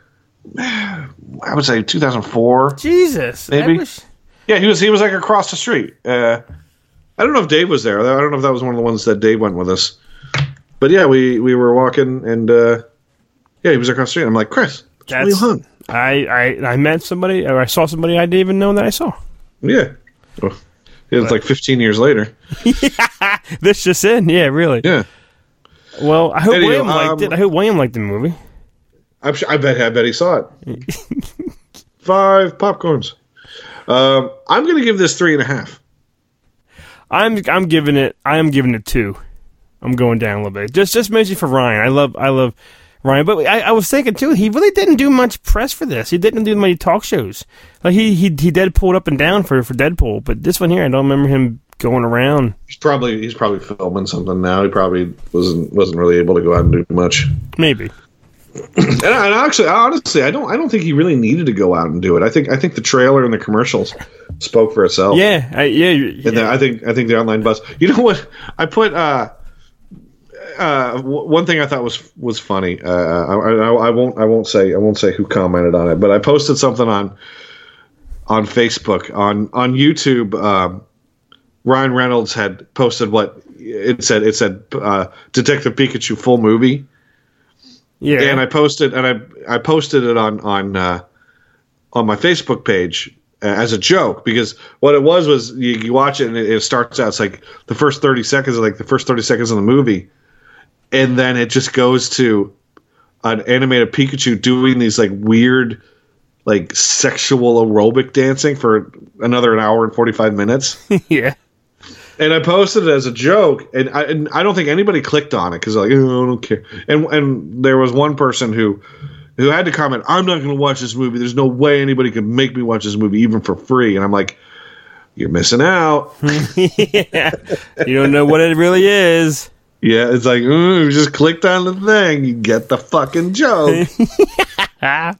I would say 2004. Jesus. Maybe. Yeah, he was. He was like across the street. Uh, I don't know if Dave was there. I don't know if that was one of the ones that Dave went with us. But yeah, we we were walking and uh, yeah, he was across the street. I'm like, Chris, that's That's- William Hung. I, I I met somebody or I saw somebody I didn't even know that I saw. Yeah. Oh, it was like 15 years later. This just in, yeah, really. Yeah. Well, I hope William liked um, it. I hope William liked the movie. I'm sure, I bet I bet he saw it. Five popcorns. Um, I'm going to give this three and a half. I'm I'm giving it. I am giving it two. I'm going down a little bit. Just just mostly for Ryan. I love I love Ryan, but I, I was thinking too. He really didn't do much press for this. He didn't do many talk shows. Like he he he Deadpooled up and down for for Deadpool, but this one here, I don't remember him going around. He's probably he's probably filming something now. He probably wasn't wasn't really able to go out and do much. Maybe. And, I- and actually, honestly, I don't I don't think he really needed to go out and do it. I think I think the trailer and the commercials spoke for itself. Yeah, I, yeah, yeah. And then I think I think the online buzz. You know what? I put uh, uh, w- one thing I thought was was funny. Uh, I, I, I won't I won't say I won't say who commented on it, but I posted something on on Facebook on on YouTube. Um, Ryan Reynolds had posted what it said. It said uh, Detective Pikachu full movie yeah. and I posted and I I posted it on on uh, on my Facebook page uh, as a joke because what it was was you, you watch it and it, it starts out it's like the first thirty seconds like the first thirty seconds of the movie, and then it just goes to an animated Pikachu doing these like weird like sexual aerobic dancing for another an hour and forty five minutes yeah. and I posted it as a joke, and I, and I don't think anybody clicked on it because like oh, I don't care. And and there was one person who who had to comment, "I'm not going to watch this movie. There's no way anybody could make me watch this movie even for free." And I'm like, "You're missing out." yeah. You don't know what it really is. Yeah, it's like mm, you just clicked on the thing, you get the fucking joke.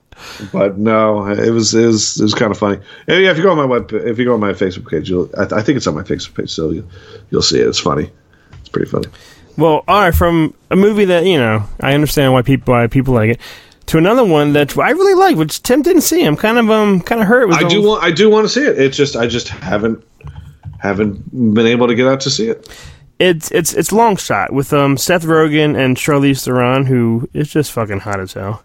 But no, it was it was it was kind of funny. And yeah, if you go on my web, if you go on my Facebook page, you'll I, I think it's on my Facebook page, so you'll you'll see it. It's funny. It's pretty funny. Well, all right, from a movie that you know, I understand why people why people like it, to another one that I really like, which Tim didn't see. I'm kind of um kind of hurt. With I do want I do want to see it. It's just I just haven't haven't been able to get out to see it. It's it's it's long shot with um Seth Rogen and Charlize Theron, who is just fucking hot as hell.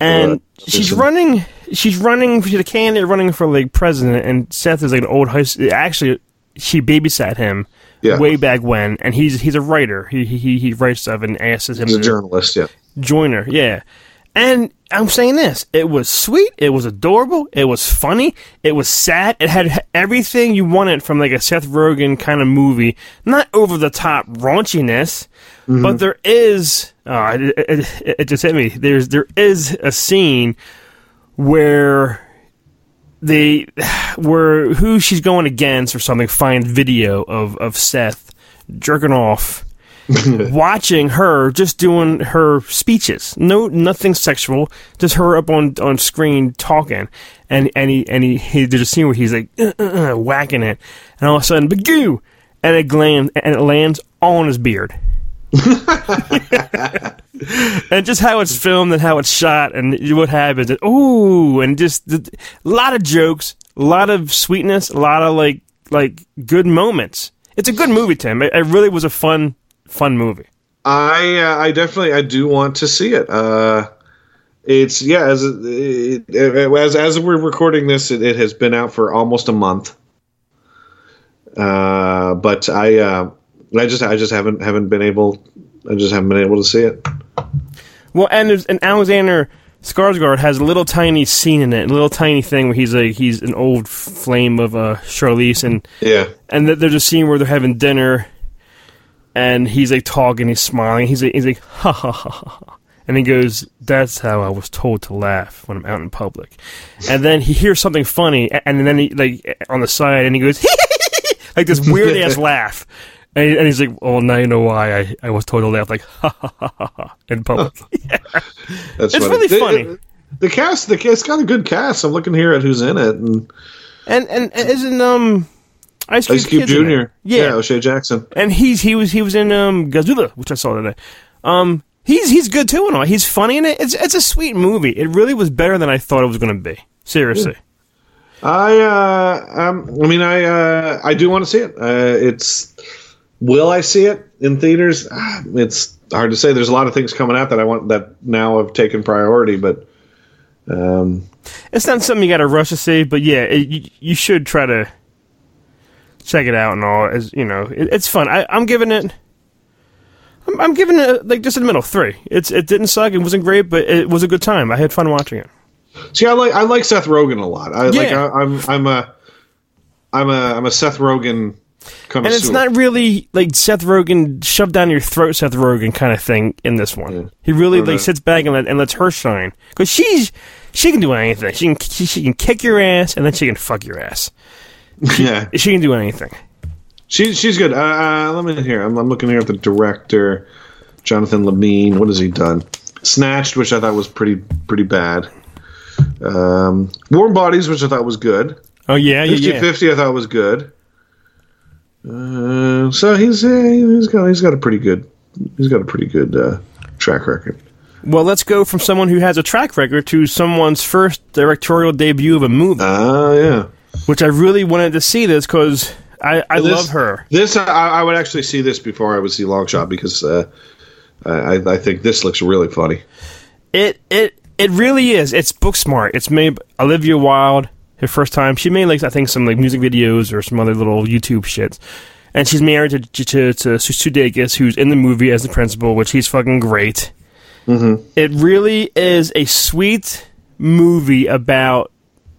And Well, she's running. She's running. She's a candidate running for like president, and Seth is like an old high. Actually, she babysat him Yeah. way back when, and he's he's a writer. He he he writes stuff and asks him He's a to journalist, yeah. join her. Yeah. And I'm saying this. It was sweet. It was adorable. It was funny. It was sad. It had everything you wanted from like a Seth Rogen kind of movie. Not over the top raunchiness, mm-hmm. but there is. Oh, it, it, it just hit me. There's there is a scene where they where who she's going against or something find video of of Seth jerking off watching her just doing her speeches. No, nothing sexual. Just her up on on screen talking, and and he and he, he a scene where he's like uh, uh, uh, whacking it, and all of a sudden, bagoo, and it lands and it lands on his beard. and just how it's filmed and how it's shot and what happens. And, ooh, and just a lot of jokes, a lot of sweetness, a lot of like like good moments. It's a good movie, Tim. It, it really was a fun fun movie. I uh, I definitely I do want to see it. Uh, it's yeah as it, as as we're recording this, it, it has been out for almost a month. Uh, but I uh, I just I just haven't haven't been able I just haven't been able to see it. Well, and there's an Alexander Skarsgård has a little tiny scene in it, a little tiny thing where he's like he's an old flame of uh, Charlize, and Yeah, and th- there's a scene where they're having dinner, and he's like talking, he's smiling, he's like, he's like ha ha ha ha, ha. and he goes, "That's how I was told to laugh when I'm out in public," and then he hears something funny, and then he like on the side, and he goes like this weird ass laugh. And, and he's like, "Oh, now you know why I, I was told to laugh like ha ha ha ha, ha in public." that's It's funny. really The- funny. The, cast, the it's got a good cast. I'm looking here at who's in it, and And and, and isn't um Ice Cube, Ice Cube Kid's in it? Jr. Yeah. yeah, O'Shea Jackson. and he's he was he was in um Godzilla, which I saw today. Um, he's he's good too and all. He's funny in it. It's it's a sweet movie. It really was better than I thought it was going to be. Seriously. I uh, um, I mean, I uh, I do want to see it. Uh, it's will I see it in theaters? Ah, It's hard to say. There's a lot of things coming out that I want that now have taken priority, but um, It's not something you got to rush to see, but yeah, it, you, you should try to check it out and all. As you know, it, it's fun. I, I'm giving it. I'm, I'm giving it like just in the middle three. It's it didn't suck. It wasn't great, but it was a good time. I had fun watching it. see, I like I like Seth Rogen a lot. I like Yeah. I, I'm I'm a I'm a I'm a Seth Rogen. And it's not really like Seth Rogen shoved down your throat, Seth Rogen kind of thing in this one. He really like sits back and, let, and lets her shine because she's she can do anything. She can she, she can kick your ass and then she can fuck your ass. Yeah. She can do anything. She's she's good. Uh, uh, let me hear. I'm, I'm looking here at the director, Jonathan Levine. What has he done? Snatched, which I thought was pretty pretty bad. Um, Warm Bodies, which I thought was good. Oh yeah, yeah, 50 yeah. 50 I thought was good. Uh, so he's uh, he's got he's got a pretty good he's got a pretty good uh, track record. Well, let's go from someone who has a track record to someone's first directorial debut of a movie, Ah, yeah. Which I really wanted to see this because I, I This- love her. This I, I would actually see this before I would see Long Shot because uh, I I think this looks really funny. It it it really is. It's Booksmart. It's made Olivia Wilde her first time. She made like I think some like music videos or some other little YouTube shits. And she's married to to, to Sudeikis, who's in the movie as the principal, which he's fucking great. Mm-hmm. It really is a sweet movie about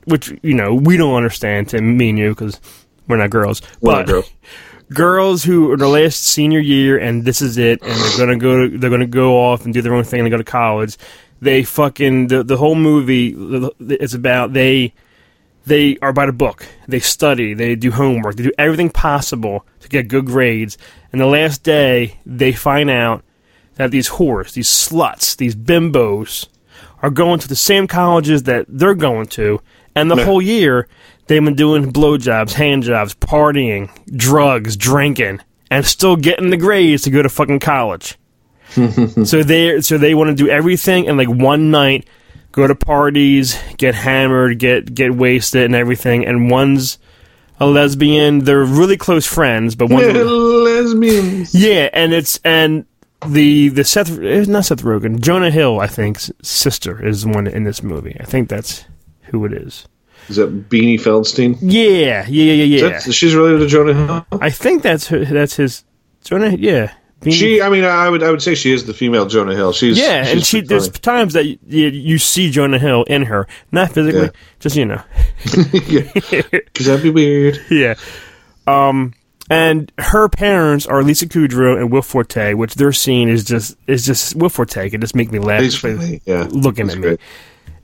which you know we don't understand, Tim, me and you, because we're not girls, We're but not girls. girls who are their last senior year and this is it and they're gonna go to, they're gonna go off and do their own thing and go to college they fucking the, the whole movie it's about they they are by the book. They study. They do homework. They do everything possible to get good grades. And the last day they find out that these whores these sluts these bimbos are going to the same colleges that they're going to and the whole year they've been doing blowjobs hand jobs partying drugs drinking and still getting the grades to go to fucking college. so they so they want to do everything in like one night, go to parties, get hammered, get get wasted and everything. And one's a lesbian. They're really close friends, but one's Lesbians. yeah, and it's and the the Seth eh, not Seth Rogen Jonah Hill I think's sister is the one in this movie. I think that's who it is. Is that Beanie Feldstein? Yeah, yeah, yeah, yeah. That's, she's related to Jonah Hill. I think that's her, that's his Jonah. Yeah, Beanie- She, I mean, I would, I would say she is the female Jonah Hill. She's yeah, she's and she there's funny. times that you, you see Jonah Hill in her, not physically, Yeah. just you know. Because that'd be weird. yeah. Um, and her parents are Lisa Kudrow and Will Forte, which their scene is just is just Will Forte can just make me laugh. He's funny. Yeah, looking He's at me.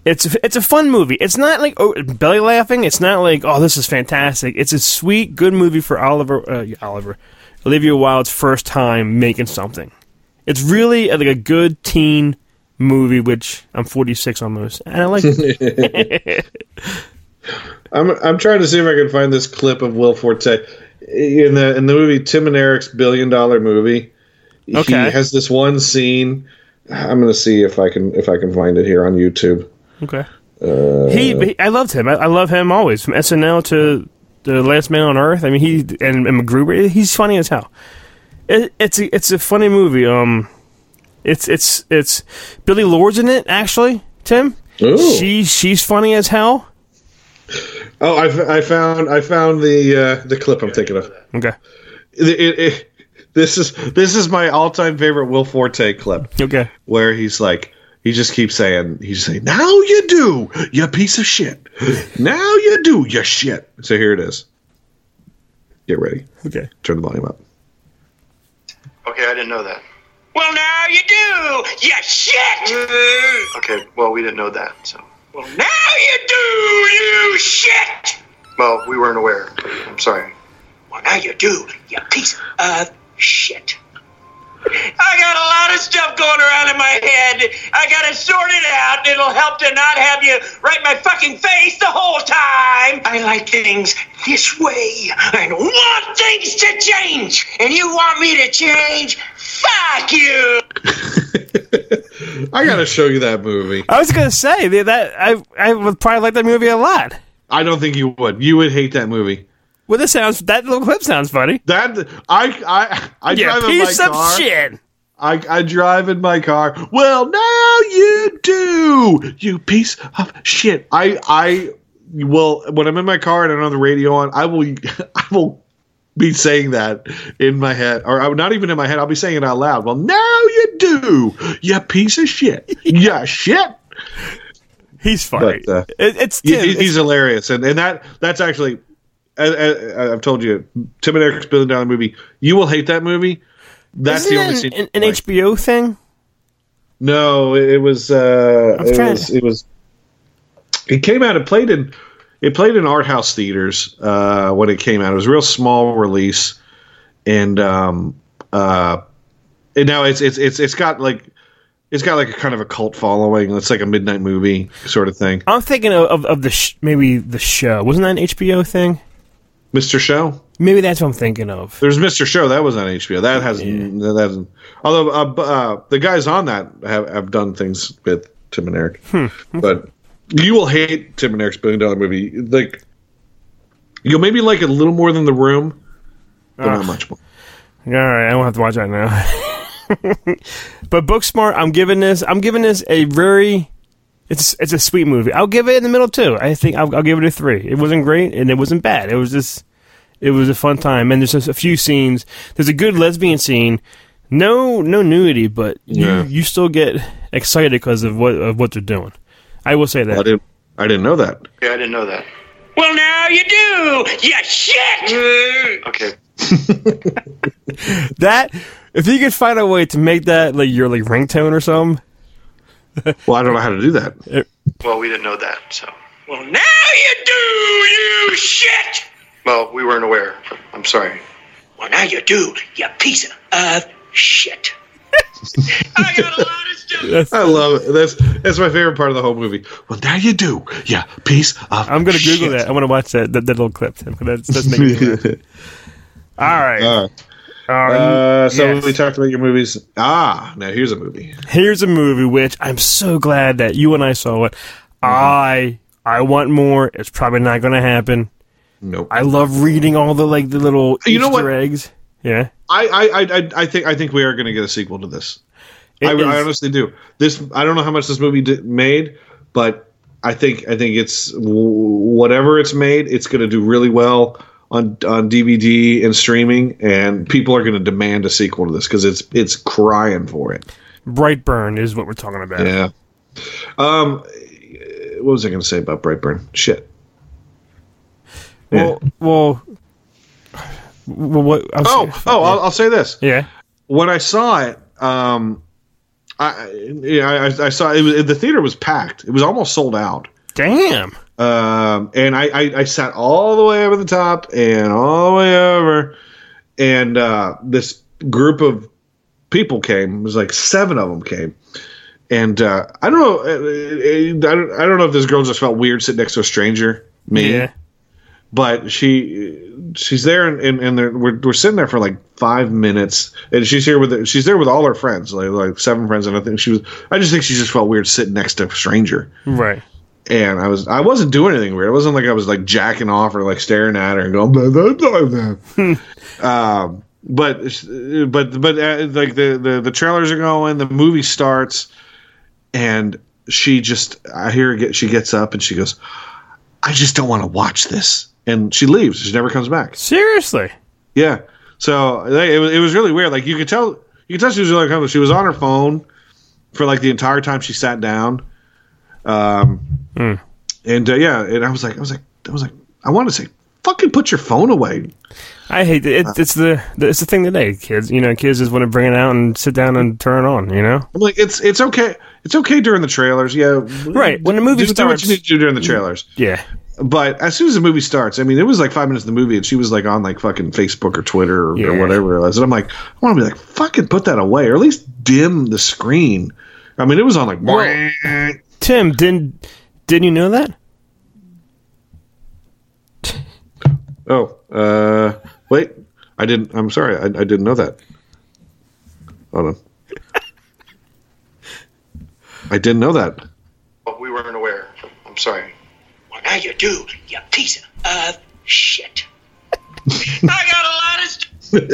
It's it's a fun movie. It's not like oh, belly laughing. It's not like oh this is fantastic. It's a sweet, good movie for Oliver uh, Oliver Olivia Wilde's first time making something. It's really uh, like a good teen movie. Which I'm 46 almost, and I like it. I'm I'm trying to see if I can find this clip of Will Forte in the in the movie Tim and Eric's billion dollar movie. Okay. He has this one scene. I'm gonna see if I can if I can find it here on YouTube. Okay. he, he, I loved him. I, I love him always from SNL to the Last Man on Earth. I mean, he and, and MacGruber. He's funny as hell. It, it's a, it's a funny movie. Um, it's it's it's Billie Lourd's in it actually. Tim, Ooh. she she's funny as hell. Oh, I found I found the uh, the clip I'm thinking of. Okay. It, it, it, this is this is my all time favorite Will Forte clip. Okay. where he's like he just keeps saying he's saying now you do you piece of shit now you do you shit so here it is get ready Okay. turn the volume up Okay, I didn't know that. Well, now you do. You shit. Okay, well, we didn't know that, so. Well, now you do. You shit. Well, we weren't aware. I'm sorry. Well, now you do. You piece of shit. I got a lot of stuff going around in my head. I gotta sort it out. It'll help to not have you right my fucking face the whole time. I like things this way. I don't want things to change. And you want me to change? Fuck you. i gotta show you that movie I was gonna say that- that I I would probably like that movie a lot. i don't think you would you would hate that movie Well, this sounds that little clip sounds funny. that i i i Yeah, drive in my piece of car shit. I, I drive in my car. Well, now you do, you piece of shit. I I will when I'm in my car and I'm on the radio on. I will I will be saying that in my head, or I'm not even in my head. I'll be saying it out loud. Well, now you do, you piece of shit. yeah, shit. He's funny. But, uh, It- it's he- It's- he's hilarious, and and that that's actually. I, I, I've told you, Tim and Eric's billion dollar movie. You will hate that movie. That's Isn't the only scene. an, an, an like. HBO thing? No, it, it was. Uh, I'm it trying- was. It was. It came out. It played in. It played in art house theaters uh, when it came out. It was a real small release, and um, uh, and now it's it's it's it's got like it's got like a kind of a cult following. It's like a midnight movie sort of thing. I'm thinking of, of, of the sh- maybe the show. Wasn't that an HBO thing? Mr. Show. Maybe that's what I'm thinking of. There's Mr. Show that was on HBO. That has that hasn't. Although uh, uh, the guys on that have, have done things with Tim and Eric, but you will hate Tim and Eric's billion dollar movie. Like you'll maybe like it a little more than The Room, but not much more. All right, I won't have to watch that now. but Booksmart, I'm giving this. I'm giving this a very. It's it's a sweet movie. I'll give it in the middle too. I think I'll, I'll give it a three. It wasn't great and it wasn't bad. It was just it was a fun time. And there's just a few scenes. There's a good lesbian scene. No no nudity, but you you still get excited because of what of what they're doing. I will say that. I didn't. I didn't know that. Yeah, I didn't know that. Well, now you do. You shit. Mm. Okay. that if you could find a way to make that like your like ringtone or something. Well, I don't know how to do that. Well, we didn't know that, so. Well, now you do. You shit. Well, we weren't aware. I'm sorry. Well, now you do. You piece of shit. I got a lot of stuff. I love it. That's that's my favorite part of the whole movie. Well, now you do. Yeah, piece of. I'm gonna Google that. I want to watch that, that that little clip. That's that's making me. All right, All right. Uh, so yes. we talked about your movies. Ah, now here's a movie. Here's a movie which I'm so glad that you and I saw it. I I want more. It's probably not going to happen. Nope. I love reading all the like the little You know Easter what? eggs. Yeah. I, I, I, I- think I think we are going to get a sequel to this. I, I honestly do. This I don't know how much this movie did, made, but I think I think it's whatever it's made, it's going to do really well on on DVD and streaming, and people are going to demand a sequel to this because it's it's crying for it. Brightburn is what we're talking about. Yeah. Um, what was I going to say about Brightburn? Shit. Well, well, well, what? I was- Oh, oh, I'll, I'll say this. yeah. when I saw it, um, I, yeah, I, I saw it was the theater was packed. It was almost sold out. Damn. Um, and I, I, I sat all the way over the top and all the way over, and uh, this group of people came. It was like seven of them came, and uh, I don't know. uh, uh, I don't, I don't know if this girl just felt weird sitting next to a stranger. Me, Yeah. but she she's there and and, and they're, we're we're sitting there for like five minutes and she's here with she's there with all her friends like like seven friends and I think she was I just think she just felt weird sitting next to a stranger Right. And I was I wasn't doing anything weird it wasn't like I was like jacking off or like staring at her and going blah, blah, blah, blah. um but but but uh, like the, the the trailers are going the movie starts and she just I hear her get she gets up and she goes I just don't want to watch this and she leaves she never comes back Seriously. yeah. So like, it was, it was really weird. Like you could tell, you could tell she was really uncomfortable. She was on her phone for like the entire time she sat down. Um, and uh, yeah, and I was like, I was like, I was like, I want to say, fucking put your phone away. I hate it. It's, it's the it's the thing today, kids. You know, kids just want to bring it out and sit down and turn it on. You know. I'm like, it's it's okay, it's okay during the trailers. Yeah, Right, when the movie do, do what starts- you need to do during the trailers. Yeah. But as soon as the movie starts, I mean, it was like five minutes of the movie, and she was like on like fucking Facebook or Twitter or, Yeah. or whatever it was. And I'm like, I want to be like, fucking put that away, or at least dim the screen. I mean, it was on like, Tim, didn't didn't you know that? oh, uh, wait, I didn't. I'm sorry, I, I didn't know that. Hold on, I didn't know that. Well, we weren't aware. I'm sorry. Well, now you do, you piece of shit. I got a lot of st-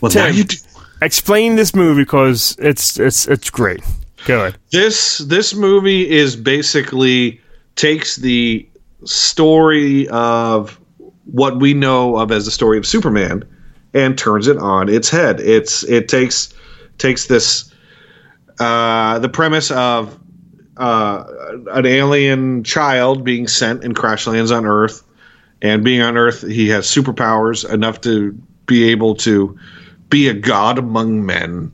Well, now Tim. you do. Explain this movie because it's it's it's great. Go ahead. this this movie is basically takes the story of what we know of as the story of Superman and turns it on its head. It's it takes takes this uh, the premise of uh, an alien child being sent and crash lands on Earth, and being on Earth, he has superpowers enough to be able to be a god among men.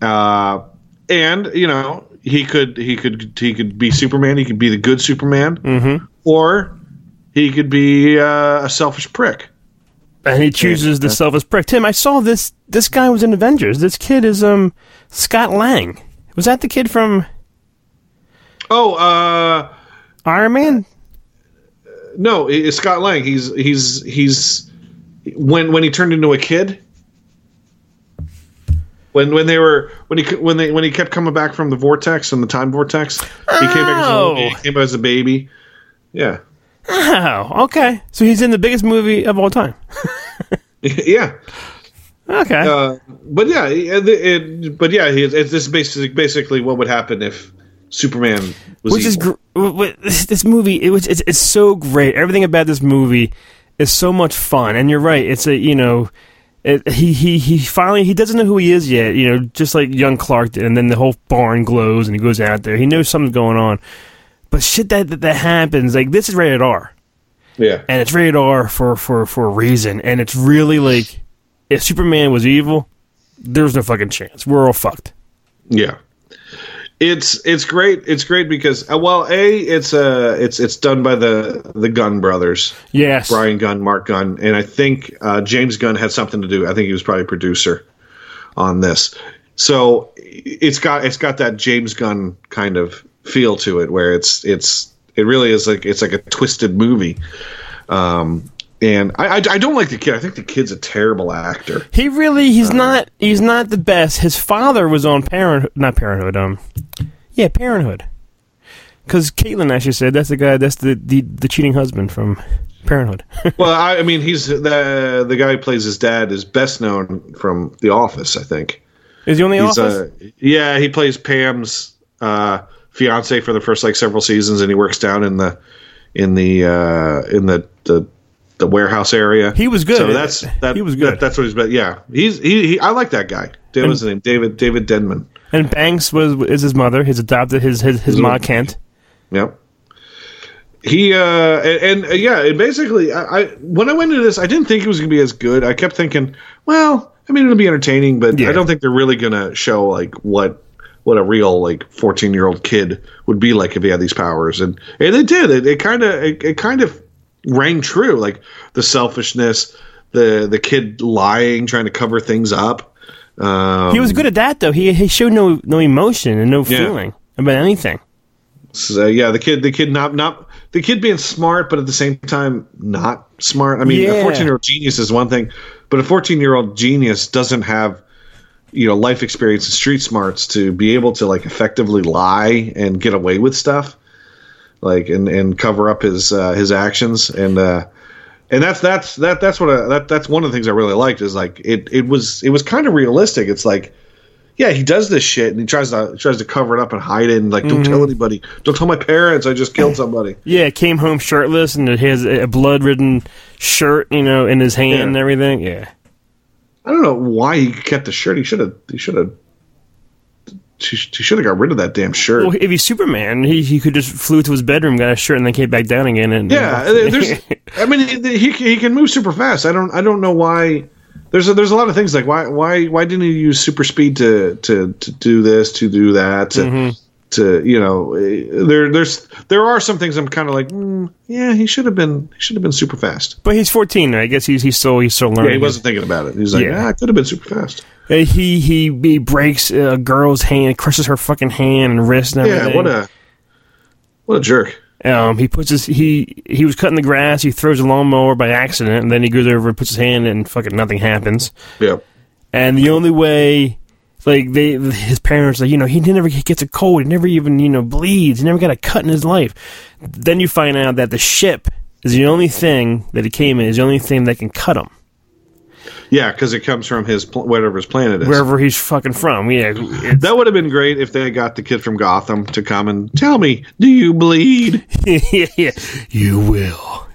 Uh, and you know he could he could he could be Superman. He could be the good Superman, Mm-hmm. or he could be uh, a selfish prick. And he chooses the selfish prick. Tim, I saw this. This guy was in Avengers. This kid is um Scott Lang. Was that the kid from Oh, uh, Iron Man? no, it's Scott Lang. He's he's he's when when he turned into a kid. When when they were when he when they when he kept coming back from the vortex and the time vortex, he came back as a, Oh. came back as a baby. Yeah, Oh, okay. So he's in the biggest movie of all time. yeah. Okay. Uh, but yeah, it, it, but yeah, it's, this is basically basically what would happen if Superman was Which is gr- w- w- this, this movie. It was it's, it's so great. Everything about this movie is so much fun. And you're right. It's a you know. It, he he he finally he doesn't know who he is yet, you know, just like young Clark did, and then the whole barn glows and he goes out there. He knows something's going on, but shit that that, that happens like this is rated R. yeah. and it's rated R for for for a reason. And it's really like if Superman was evil, there's no fucking chance. We're all fucked. Yeah. It's it's great. It's great because uh, well, a it's uh it's it's done by the the Gunn brothers, Yes, Brian Gunn, Mark Gunn, and I think uh, James Gunn had something to do. I think he was probably a producer on this. So it's got it's got that James Gunn kind of feel to it, where it's it's it really is like it's like a twisted movie. Um, and I, I I don't like the kid. I think the kid's a terrible actor. He really he's not he's not the best. His father was on Parenthood, not Parenthood. Um, yeah, Parenthood. Because Caitlin actually said that's the guy. That's the the, the cheating husband from Parenthood. Well, I, I mean, he's the the guy who plays his dad is best known from The Office. I think. Is he on the He's office? uh, yeah, he plays Pam's uh, fiance for the first like several seasons, and he works down in the in the uh, in the, the the warehouse area. He was good. So that's that. He was good. that- that's what he's. But yeah, he's he, he. I like that guy. What was his name? David David Denman. and Banks was is his mother. His adopted his his, his ma Kent. Yep. He uh and, and uh, yeah, and basically, I, I when I went into this, I didn't think it was gonna be as good. I kept thinking, well, I mean, it'll be entertaining, but Yeah. I don't think they're really gonna show like what what a real like fourteen year old kid would be like if he had these powers, and and they did. It, it kind of it, it kind of rang true, like the selfishness, the the kid lying, trying to cover things up. Um, He was good at that though. He he showed no no emotion and no Yeah. feeling about anything. So yeah, the kid, the kid, not not the kid being smart, but at the same time not smart. I mean, a fourteen year old genius is one thing, but a fourteen year old genius doesn't have you know life experience and street smarts to be able to like effectively lie and get away with stuff, like and and cover up his uh, his actions and. uh and that's that's that that's what I, that that's one of the things I really liked is like it it was it was kind of realistic. It's like yeah, he does this shit and he tries to tries to cover it up and hide it and like don't tell anybody, don't tell my parents I just killed somebody. Yeah, came home shirtless and he has a blood ridden shirt, you know, in his hand Yeah. and everything. Yeah. I don't know why he kept the shirt. He should have he should have he should have got rid of that damn shirt. Well, if he's Superman, he he could just flew to his bedroom, got a shirt, and then came back down again. And yeah, uh, there's I mean he, he can move super fast. I don't I don't know why. There's a, there's a lot of things like why why why didn't he use super speed to to to do this to do that to mm-hmm. To you know eh, there there's there are some things I'm kind of like mm, yeah he should have been he should have been super fast. but he's 14. I guess he's he's still he's still learning. Yeah, he wasn't thinking about it. He's like, Yeah. yeah, I could have been super fast. Uh, he he he breaks a girl's hand, crushes her fucking hand and wrist and everything. Yeah, what a what a jerk. Um, he puts his he he was cutting the grass. He throws a lawnmower by accident, and then he goes over and puts his hand, in and fucking nothing happens. Yeah, And the only way, like they, his parents, like you know, he never gets a cold. He never even you know bleeds. He never got a cut in his life. Then you find out that the ship is the only thing that he came in is the only thing that can cut him yeah, because it comes from his pl- whatever his planet is. wherever he's fucking from. Yeah, That would have been great if they got the kid from Gotham to come and tell me, do you bleed? yeah, you will.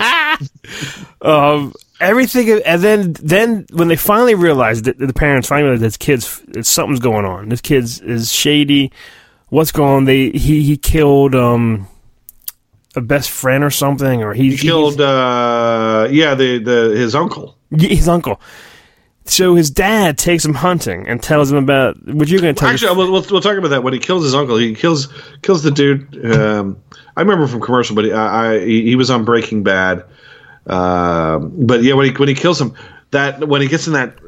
um, everything, and then then when they finally realized that the parents finally realized this kid's that something's going on. This kid's is shady. What's going on? They he he killed um a best friend or something, or he, He killed, uh, yeah, the, the his uncle. his uncle. So his dad takes him hunting and tells him about what you're going to tell. Actually, we'll, we'll, we'll talk about that when he kills his uncle. He kills kills the dude. Um, I remember from commercial, but he, I, I he, he was on Breaking Bad. Um, but yeah, when he when he kills him, that when he gets in that,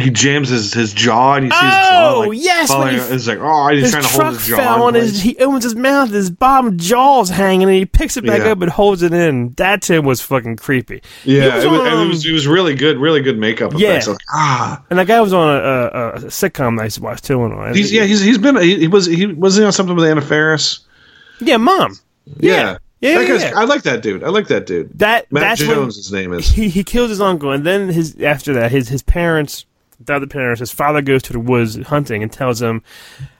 he jams his, his jaw and you see his jaw. Oh, Like, yes, falling he- it's like oh, he's trying to hold his jaw. fell and his, he opens his mouth, his bottom jaw's hanging, and he picks it back Yeah. up and holds it in. That to him was fucking creepy. yeah, He was it was, on, it was it was really good, really good makeup. Yeah. effects. Like, ah, and that guy was on a, a, a sitcom that I used to watch too. And he's yeah, he's he's been he, he was he was he on something with Anna Faris. yeah, mom. Yeah, Yeah, Yeah, yeah. I like that dude. I like that dude. That Matt Jones, when his name is. he he kills his uncle, and then his after that his his parents. The other parents, his father goes to the woods hunting and tells him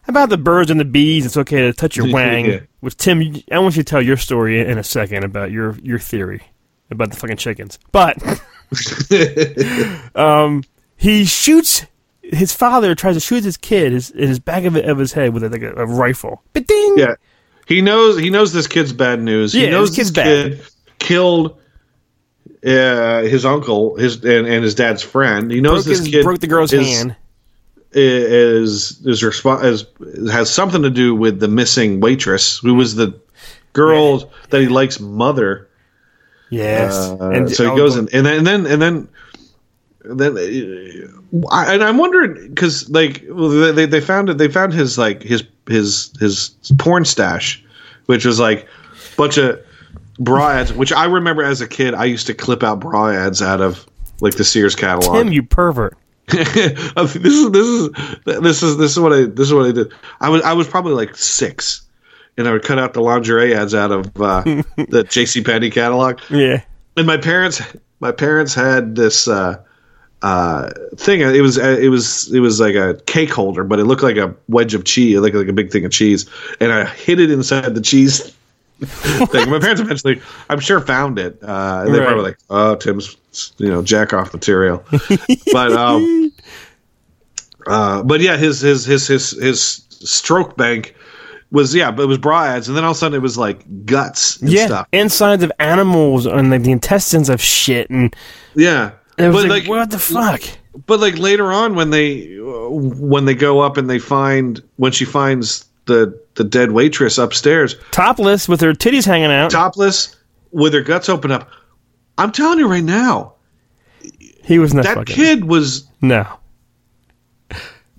about the birds and the bees. It's okay to touch your wang. Yeah. Which Tim, I want you to tell your story in a second about your your theory about the fucking chickens. But um, he shoots his father tries to shoot his kid his, in his back of, of his head with a, like a, a rifle. But ding! Yeah, he knows he knows this kid's bad news. He Yeah, knows this kid's kid killed uh, his uncle, his and, and his dad's friend. He knows broke, this his- kid broke the girl's is, hand. Is is is has something to do with the missing waitress, who was the girl that he likes mother. Yes, Uh, so he goes in, and then and then and then. Then, uh, I, and I'm wondering because like well, they they found it they found his like his his his porn stash, which was like a bunch of bra ads, which I remember as a kid, I used to clip out bra ads out of like the Sears catalog. Tim, you pervert. this is this is this is this is what I this is what I did. I was I was probably like six, and I would cut out the lingerie ads out of uh, the J.C. Penney catalog. Yeah. And my parents my parents had this uh, uh, thing. It was uh, it was it was like a cake holder, but it looked like a wedge of cheese, like like a big thing of cheese, and I hid it inside the cheese. thing. My parents eventually, I'm sure, found it. Uh, and they're Right. probably like, "Oh, Tim's, you know, jack off material." but um, uh, but yeah, his his his his his stroke bank was yeah, but it was brads and then all of a sudden it was like guts and Yeah. stuff. Insides of animals and like the intestines of shit and Yeah, it was but like, what the fuck? But like later on, when they when they go up and they find when she finds the the dead waitress upstairs, Topless with her titties hanging out. topless with her guts open up. I'm telling you right now, he was not that fucking. kid was No.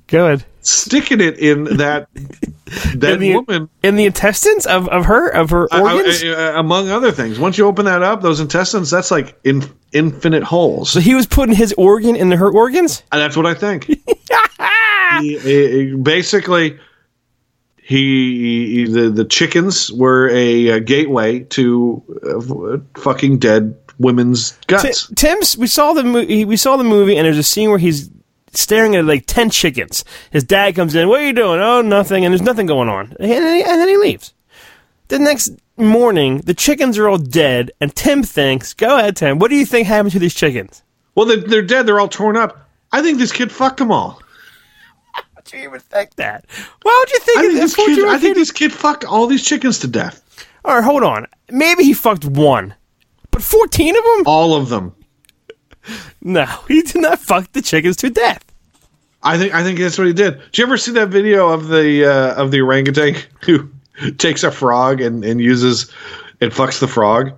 Go ahead. sticking it in that that In the- woman. In the intestines of, of her of her I- I- organs. I- among other things, once you open that up, those intestines, that's like in, infinite holes. so he was putting his organ into her organs. And that's what I think. he, he- basically, he, he- the the chickens were a, uh gateway to uh, fucking dead women's guts. Ti- Tim's. We saw the movie. We saw the movie, and there's a scene where he's staring at like ten chickens. His dad comes in. What are you doing? Oh, nothing. And there's nothing going on. And then he, and then he leaves. The next morning, the chickens are all dead, and Tim thinks, "Go ahead, Tim. What do you think happened to these chickens?" well, they're, they're dead. They're all torn up. I think this kid fucked them all. How'd you even think that? Why would you think? I think this kid. 14-year-old I think this kid fucked all these chickens to death. All right, hold on. Maybe he fucked one, but fourteen of them? All of them. No, he did not fuck the chickens to death. I think. I think that's what he did. Did you ever see that video of the uh, of the orangutan who takes a frog and, and uses and fucks the frog?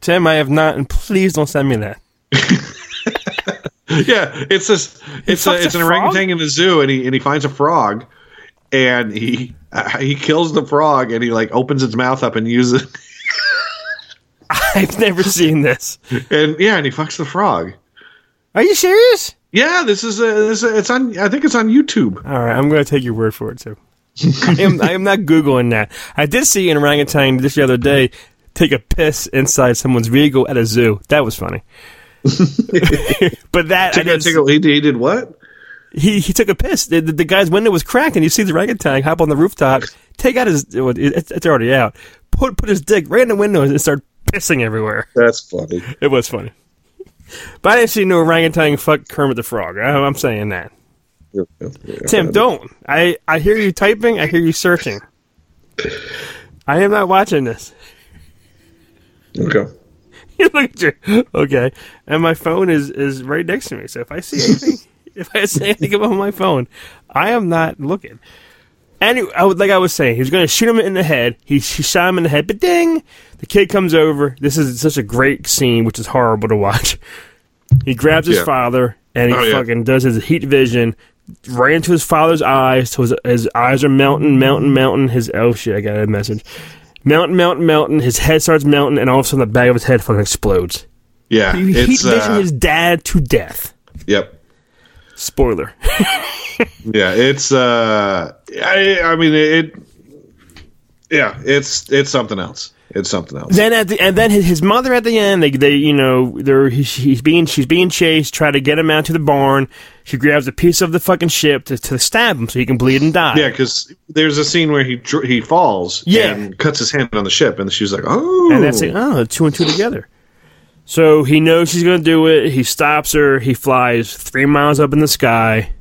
Tim, I have not, and please don't send me that. Yeah, it's this. It's a, it's a an frog? orangutan in the zoo, and he and he finds a frog, and he uh, he kills the frog, and he like opens its mouth up and uses, I've never seen this. and yeah, and he fucks the frog. Are you serious? Yeah, this is a, this a, it's on. I think it's on YouTube. All right, I'm going to take your word for it too. I am, I am not googling that. I did see an orangutan just the other day take a piss inside someone's vehicle at a zoo. That was funny. but that I Take a, he, did- he did what? he he took a piss. The, the, guy's window was cracked, and you see the orangutan hop on the rooftop, take out his. It's, it's already out. Put put his dick right in the window and start pissing everywhere. That's funny. It was funny. But I didn't see no orangutan fuck Kermit the Frog. I, I'm saying that. Tim, don't. I, I hear you typing. I hear you searching. I am not watching this. Okay. Look at you. Okay. And my phone is, is right next to me. So if I see anything, if I see anything about my phone, I am not looking. Anyway, I would, like I was saying, he was going to shoot him in the head. He, he shot him in the head, but ding! The kid comes over. This is such a great scene, which is horrible to watch. He grabs his Yeah. father and he Oh, yeah. fucking does his heat vision right into his father's eyes. So his, his eyes are melting, melting, melting. His oh shit, I got a message. Melting, melting, melting. His head starts melting, and all of a sudden the back of his head fucking explodes. Yeah, He heat it's vision uh, his dad to death. yep. Spoiler. Yeah, it's uh, I I mean it. Yeah, it's it's something else. It's something else. then at the and then his, his mother at the end, they they you know they're he's, he's being she's being chased, try to get him out to the barn. She grabs a piece of the fucking ship to, to stab him so he can bleed and die. Yeah, because there's a scene where he he falls Yeah. and cuts his hand on the ship, and she's like, "Oh," And that's it. Oh, two and two together. So he knows she's going to do it. He stops her. He flies three miles up in the sky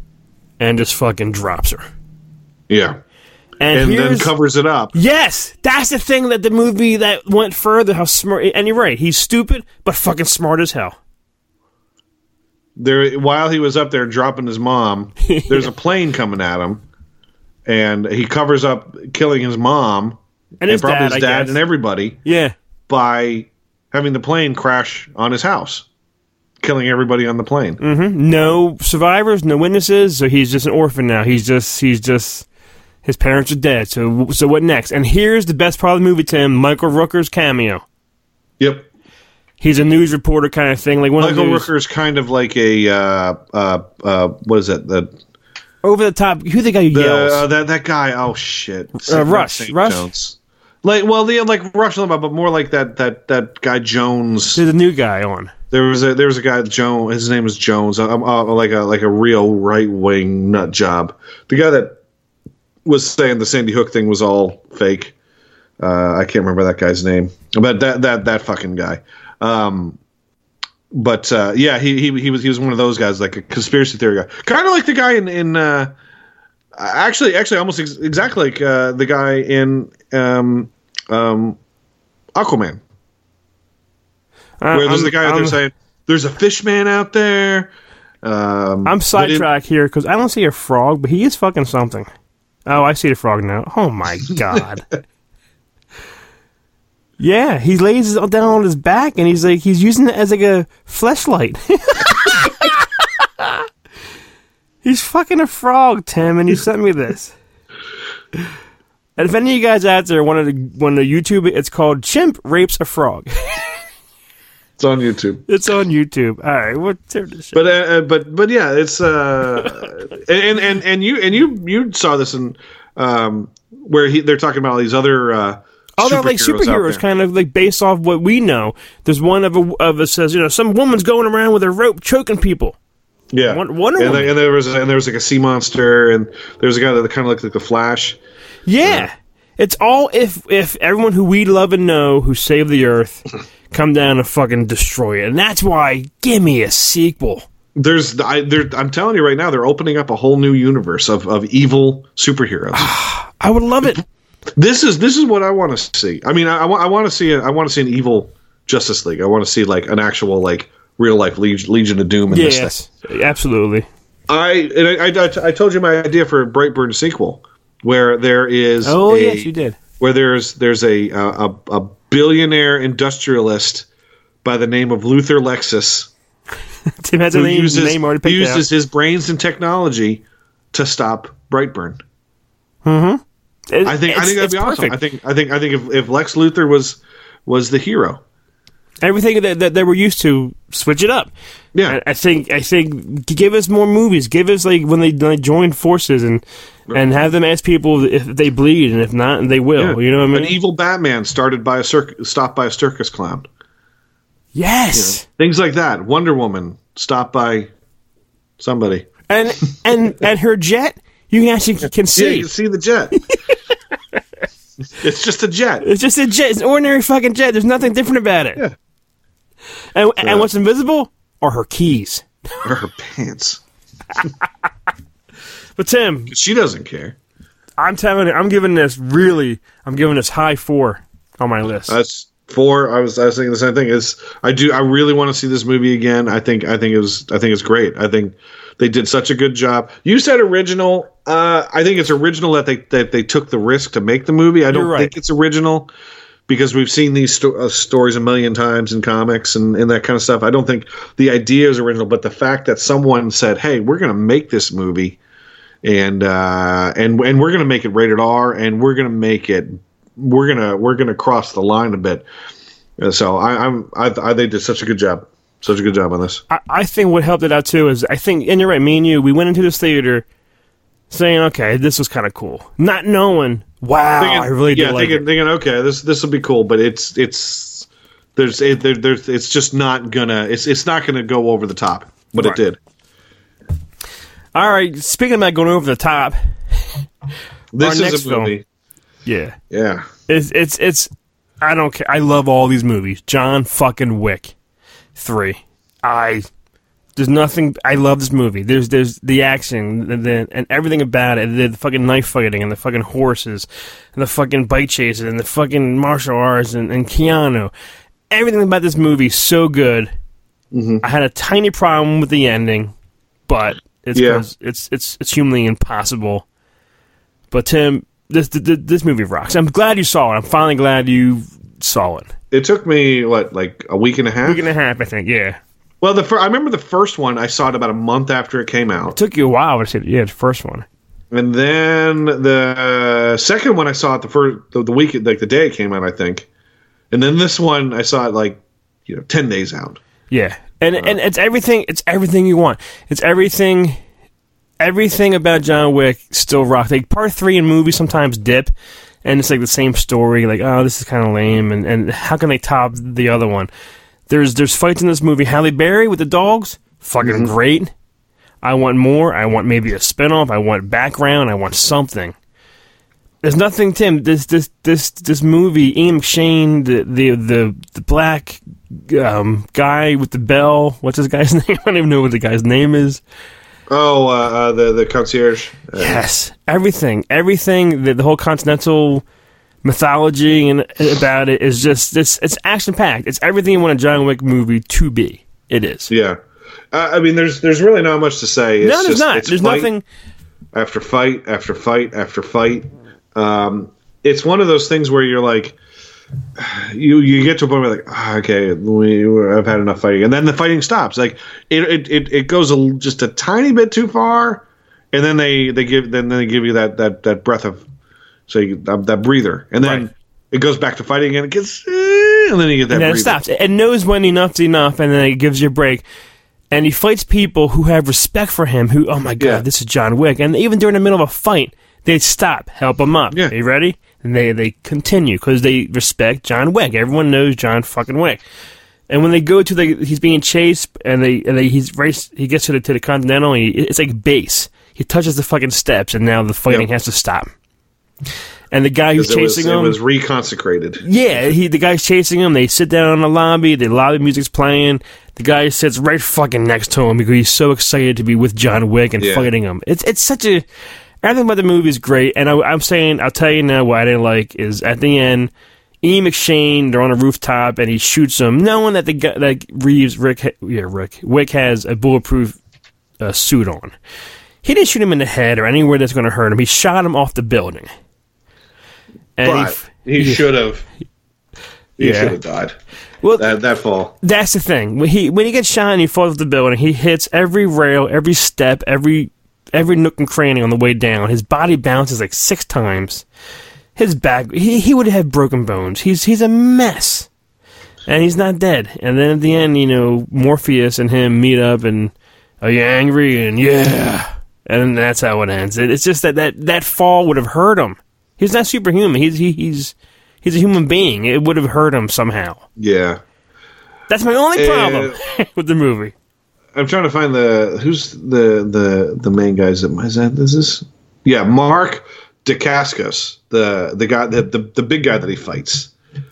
and just fucking drops her. yeah, And, and then covers it up. yes, that's the thing that the movie that went further. How smart. And you're right. He's stupid, but fucking smart as hell. There, while he was up there dropping his mom, there's a plane coming at him, and he covers up killing his mom And his probably dad, his dad and everybody Yeah. by having the plane crash on his house, killing everybody on the plane. Mm-hmm. no survivors, no witnesses, so he's just an orphan now. He's just he's just his parents are dead. So so what next? And here's the best part of the movie, Tim. Michael Rooker's cameo. Yep. He's a news reporter kind of thing, like one Michael of Rooker's kind of like a uh, uh, uh, what is it? The, over the top. Who the guy who the yells? uh, that that guy. Oh shit! Uh, Rush. St. Rush? Jones. Like well, the like Rush Limbaugh, but more like that that that guy Jones. There's a new guy on. There was a there was a guy Jones. His name was Jones. Um, uh, like a like a real right wing nut job. The guy that was saying the Sandy Hook thing was all fake. Uh, I can't remember that guy's name, but that that that fucking guy. Um, but uh, yeah, he, he he was he was one of those guys, like a conspiracy theory guy, kind of like the guy in in uh, actually actually almost ex- exactly like uh, the guy in um, um, Aquaman, Uh, where there's I'm- the guy out I'm, there saying there's a fish man out there. Um, I'm but in- sidetracked here because I don't see a frog, but he is fucking something. Oh, I see the frog now. Oh my god. yeah, he lays down on his back and he's like he's using it as like a fleshlight. he's fucking a frog, Tim, and you sent me this. And if any of you guys out there wanted to want to YouTube it, it's called Chimp Rapes a Frog. It's on YouTube. it's on YouTube. All right, we'll turn this shit. But uh, uh, but but yeah, it's uh, and and and you and you you saw this in um, where he they're talking about all these other uh, Oh, they're like superheroes out superheroes, there. kind of like based off what we know. There's one of a, of us says, you know, some woman's going around with a rope choking people. Yeah, Won- Wonder and, Woman. there- and there was and there was like a sea monster, and there was a guy that kind of looked like the Flash. Yeah, it's all if if everyone who we love and know who saved the Earth come down and fucking destroy it, and that's why give me a sequel. There's I there, I'm telling you right now, they're opening up a whole new universe of of evil superheroes. I would love it. this is this is what I want to see. I mean, I, I, I want to see a, I want to see an evil Justice League. I want to see like an actual like real life Legion, Legion of Doom in yes, absolutely. I and I, I, I told you my idea for a Brightburn sequel, where there is Oh a, yes, you did. where there's there's a, uh, a a billionaire industrialist by the name of Luther Lexus Tim has a who name, uses name already picked out. uses his brains and technology to stop Brightburn. Mm-hmm. It- I think I think that'd be awesome. I think I think I think if, if Lex Luthor was was the hero, everything that, that they were used to, switch it up. yeah, I, I think I think give us more movies. Give us like when they, when they join forces and and have them ask people if they bleed and if not, and they will. yeah. You know what I An evil Batman started by a circ- stopped by a circus clown. yes. Things like that. Wonder Woman stopped by somebody. And and and her jet, you can actually can see Yeah, you can see the jet. it's just a jet. It's just a jet. It's an ordinary fucking jet. There's nothing different about it. Yeah. And and what's invisible are her keys. Or her pants. But Tim, She doesn't care. I'm telling I'm giving this really, I'm giving this high four on my list. That's four. I was I was thinking the same thing. Is I do I really want to see this movie again. I think I think it was I think it's great. I think they did such a good job. You said original. Uh, I think it's original that they that they took the risk to make the movie. I don't right. think it's original because we've seen these sto- uh, stories a million times in comics and, and that kind of stuff. I don't think the idea is original, but the fact that someone said, "Hey, we're going to make this movie." And uh, and and we're gonna make it rated R, and we're gonna make it we're gonna we're gonna cross the line a bit. Uh, So I, I'm I, I they did such a good job, such a good job on this. I, I think what helped it out too is I think, and you're right, me and you, we went into this theater saying, okay, this was kind of cool, not knowing, wow, Thinking- I really did yeah, like thinking, it. thinking okay, this this will be cool, but it's it's there's it, there, there's it's just not gonna it's it's not gonna go over the top, but Right. it did. All right, speaking about going over the top, This is a film. movie. yeah, Yeah, it's it's it's. I don't care. I love all these movies. John fucking Wick, three. I there's nothing. I love this movie. There's there's the action and the, and everything about it. The, fucking knife fighting and the fucking horses and the fucking bike chases and the fucking martial arts and, and Keanu. Everything about this movie is so good. Mm-hmm. I had a tiny problem with the ending, but it's Yeah. it's it's it's humanly impossible. But Tim, this this, this movie rocks. I'm glad you saw it. I'm finally glad you saw it. it took me what like a week and a half. Week and a half, I think. Yeah, well, the fir- I remember the first one. I saw it about a month after it came out. It took you a while to see it. Yeah, the first one. And then the second one I saw it the first the, the week like the day it came out I think, And then this one, I saw it like you know ten days out. Yeah, and uh-huh. and it's everything. It's everything you want. It's everything. Everything about John Wick still rock. Like part three in movies sometimes dip, and it's like the same story. Like oh, this is kind of lame, and and how can they top the other one? There's there's fights in this movie. Halle Berry with the dogs, fucking great. I want more. I want maybe a spinoff. I want background. I want something. There's nothing, Tim. This this this this movie, Ian McShane, the the the, the black um, guy with the bell. What's this guy's name? I don't even know what the guy's name is. Oh, uh, uh, the the concierge. Uh, Yes, everything, everything. The, the whole continental mythology and about it is just this. It's action packed. It's everything you want a John Wick movie to be. It is. yeah. Uh, I mean, there's there's really not much to say. It's no, there's just- not. it's There's nothing. after fight after fight after fight. Um, it's one of those things where you're like, you you get to a point where like, "Ah, okay, we, I've had enough fighting, and then the fighting stops. Like it it, it, it goes a, just a tiny bit too far, and then they, they give then they give you that that that breath of so you, that, that breather, and then Right. it goes back to fighting again. It gets eh, and then you get that. and then it stops. It knows when enough's enough, and then it gives you a break. And he fights people who have respect for him. Who, oh my god, Yeah. this is John Wick. And even during the middle of a fight, they stop, help him up. Yeah. Are you ready? And they they continue because they respect John Wick. Everyone knows John fucking Wick. And when they go to the, he's being chased, and they and they he's race. He gets to the to the Continental. And he, it's like base. He touches the fucking steps, and now the fighting Yep. has to stop. And the guy who's was, chasing him, was reconsecrated. yeah, he the guy's chasing him. They sit down in the lobby. The lobby music's playing. The guy sits right fucking next to him because he's so excited to be with John Wick and Yeah. fighting him. It's it's such a everything about the movie is great. And I, I'm saying I'll tell you now what I didn't like is at the end, E. McShane they're on a rooftop and he shoots him, knowing that the guy that Reeves Rick yeah Rick Wick has a bulletproof uh, suit on. He didn't shoot him in the head or anywhere that's going to hurt him. He shot him off the building. And he But he should have. He Yeah. should have died. well, That that fall. That's the thing. When he when he gets shot and he falls off the building, he hits every rail, every step, every every nook and cranny on the way down. His body bounces like six times. His back he he would have broken bones. He's he's a mess. And he's not dead. And then at the end, you know, Morpheus and him meet up and are you angry? And yeah. And that's how it ends. It- It's just that that, that fall would have hurt him. He's not superhuman. He's he, he's he's a human being. It would have hurt him somehow. Yeah. That's my only Uh, problem with the movie. I'm trying to find the who's the the the main guys that is that this is yeah Mark Dacascos the the guy the, the the big guy that he fights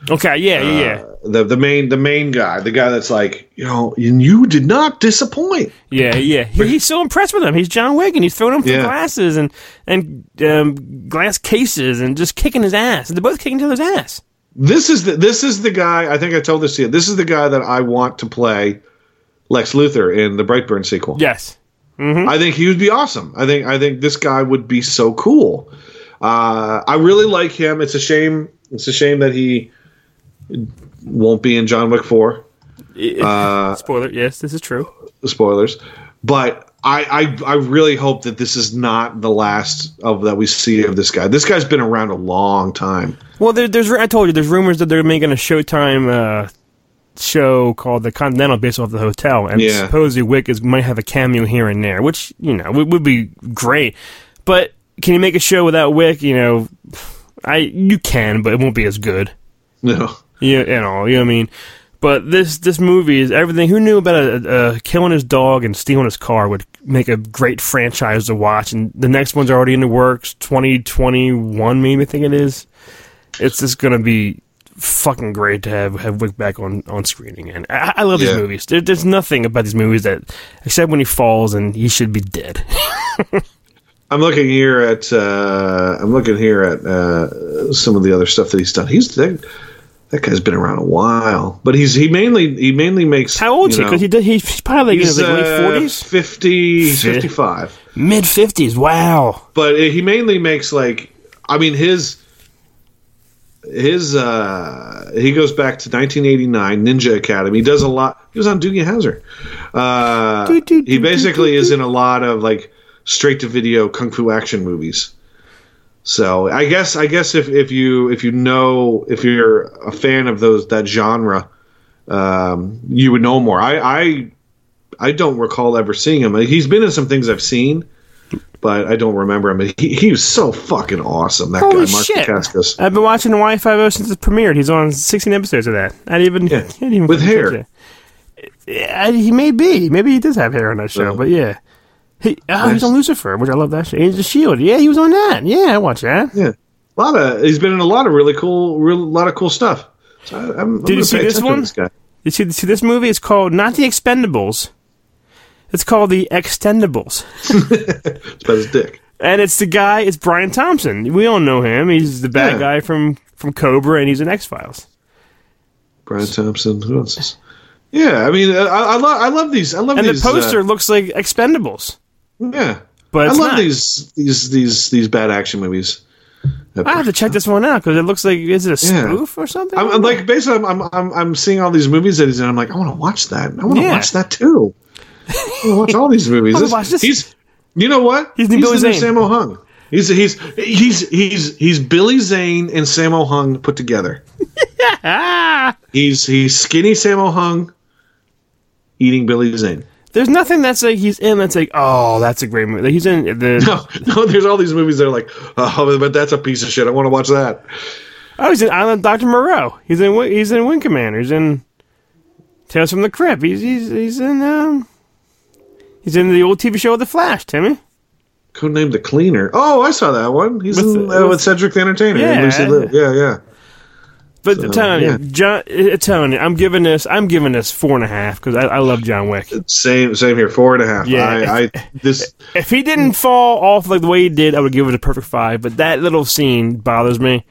Okay, yeah, yeah, yeah, the the main the main guy the guy that's like you know and you did not disappoint yeah, yeah. He, he's so impressed with him. He's John Wick, and he's throwing him for Yeah. glasses and and um, glass cases and just kicking his ass. They're both kicking each other's ass. this is the this is the guy I think I told this to you this is the guy that I want to play Lex Luthor in the Brightburn sequel Yes. I think he would be awesome. I think I think this guy would be so cool. Uh, I really like him. It's a shame. It's a shame that he won't be in John Wick Four. Uh, Spoiler. Yes, this is true. spoilers, but I, I I really hope that this is not the last of that we see of this guy. This guy's been around a long time. Well, there, there's I told you there's rumors that they're making a Showtime uh, show called The Continental based off the hotel, and Yeah. supposedly Wick is might have a cameo here and there, which you know would, would be great. But can you make a show without Wick? You know, I you can, but it won't be as good. No, Yeah, you know, you know what I mean. But this this movie is everything. Who knew about a, a killing his dog and stealing his car would make a great franchise to watch? And the next one's already in the works. Twenty twenty one, maybe I think it is. It's just gonna be fucking great to have have Wick back on on screen again. I, I love Yeah. these movies. There, there's nothing about these movies that except when he falls and he should be dead. I'm looking here at uh, I'm looking here at uh, some of the other stuff that he's done. He's that, that guy's been around a while, but he's he mainly he mainly makes. How old is he? Because he did, he's probably he's, like late uh, forties, uh, mid fifties. Wow! But he mainly makes like I mean his his uh he goes back to 1989 ninja academy he does a lot he was on doogie howser uh he basically is in a lot of like straight to video kung fu action movies. straight to video kung fu action movies. So I guess I guess if, if you if you know if you're a fan of those that genre, um, you would know more. I, I I don't recall ever seeing him. He's been in some things I've seen, but I don't remember him. He, he was so fucking awesome. That Holy guy, Mark shit! Dacascos. I've been watching Hawaii Five-0 since it premiered. He's on 16 episodes of that. I didn't even, Yeah, I didn't even with hair. touch he may be. Maybe he does have hair on that show, Oh. but yeah. He, oh, he's Nice. on Lucifer, which I love that show. He's the Shield. Yeah, he was on that. Yeah, I watch that. Yeah, a lot of he's been in a lot of really cool, real lot of cool stuff. So I, I'm, I'm Did you see this one? This guy. You see, see this movie? It's called not the Expendables. It's called the Extendables, It's about his dick. and it's the guy. It's Brian Thompson. We all know him. He's the bad Yeah. guy from from Cobra, and he's in X Files. Brian Thompson. Who else? Is? Yeah, I mean, I, I love I love these. I love And the these. poster uh, looks like Expendables. Yeah, But I love not. these these these these bad action movies. I have to check this one out because it looks like is it a Yeah. spoof or something? I'm, I'm like basically, I'm, I'm I'm I'm seeing all these movies that he's in. I'm like, I want to watch that. I want to Yeah. watch that too. I want to watch all these movies. This- watch this. He's, you know what? He's the Billy Zane. Sammo Hung. He's he's he's he's he's Billy Zane and Sammo Hung put together. ah, He's he's skinny Sammo Hung eating Billy Zane. There's nothing that's like he's in that's like oh that's a great movie. Like, he's in the No, no, there's all these movies that are like, oh, but that's a piece of shit. I want to watch that. oh he's in Island Doctor Moreau. He's in he's in Wing Commander. He's in Tales from the Crypt. He's he's he's in um he's in the old TV show The Flash. Timmy. Codename The Cleaner. Oh, I saw that one. He's With in, uh, with- with Cedric the Entertainer Yeah. and Lucy Liu. Yeah, yeah. But So, telling you, yeah. John, uh, you, I'm giving this, I'm giving this four and a half because I, I love John Wick. Same, same here. Four and a half. Yeah. I, I this. If he didn't fall off like the way he did, I would give it a perfect five. But that little scene bothers me.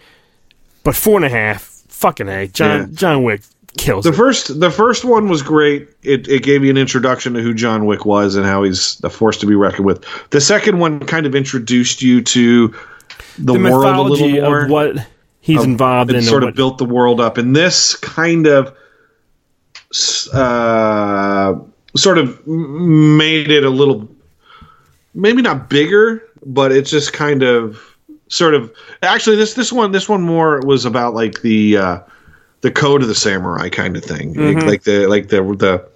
But four and a half, fucking a, John Yeah. John Wick kills The it. first, the first one was great. It, it gave you an introduction to who John Wick was and how he's a force to be reckoned with. The second one kind of introduced you to the, the world a little more. of what he's involved and in. sort of what- built the world up. And this kind of uh, sort of made it a little, maybe not bigger, but it's just kind of sort of actually this this one this one more was about like the uh, the code of the samurai kind of thing, Mm-hmm. like the like the the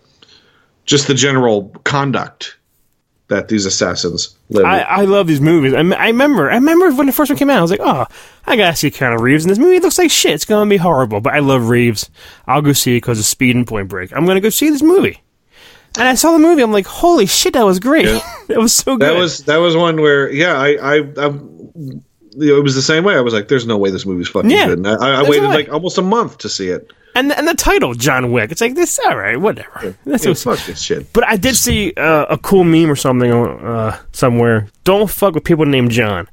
just the general conduct that these assassins live. I. I love these movies. I, I remember. I remember when the first one came out. I was like, "Oh, I gotta see Keanu Reeves in this movie. It looks like shit. It's gonna be horrible." But I love Reeves. I'll go see it because of Speed and Point Break. I'm gonna go see this movie. And I saw the movie. I'm like, "Holy shit, that was great. Yeah. that was so good." That was that was one where yeah I I, I you know, it was the same way. I was like, "There's no way this movie's fucking Yeah. good." And I, I waited like almost a month to see it. And and the title, John Wick. It's like this. All right, whatever. That's Yeah, fuck this shit. But I did see uh, a cool meme or something uh, somewhere. Don't fuck with people named John.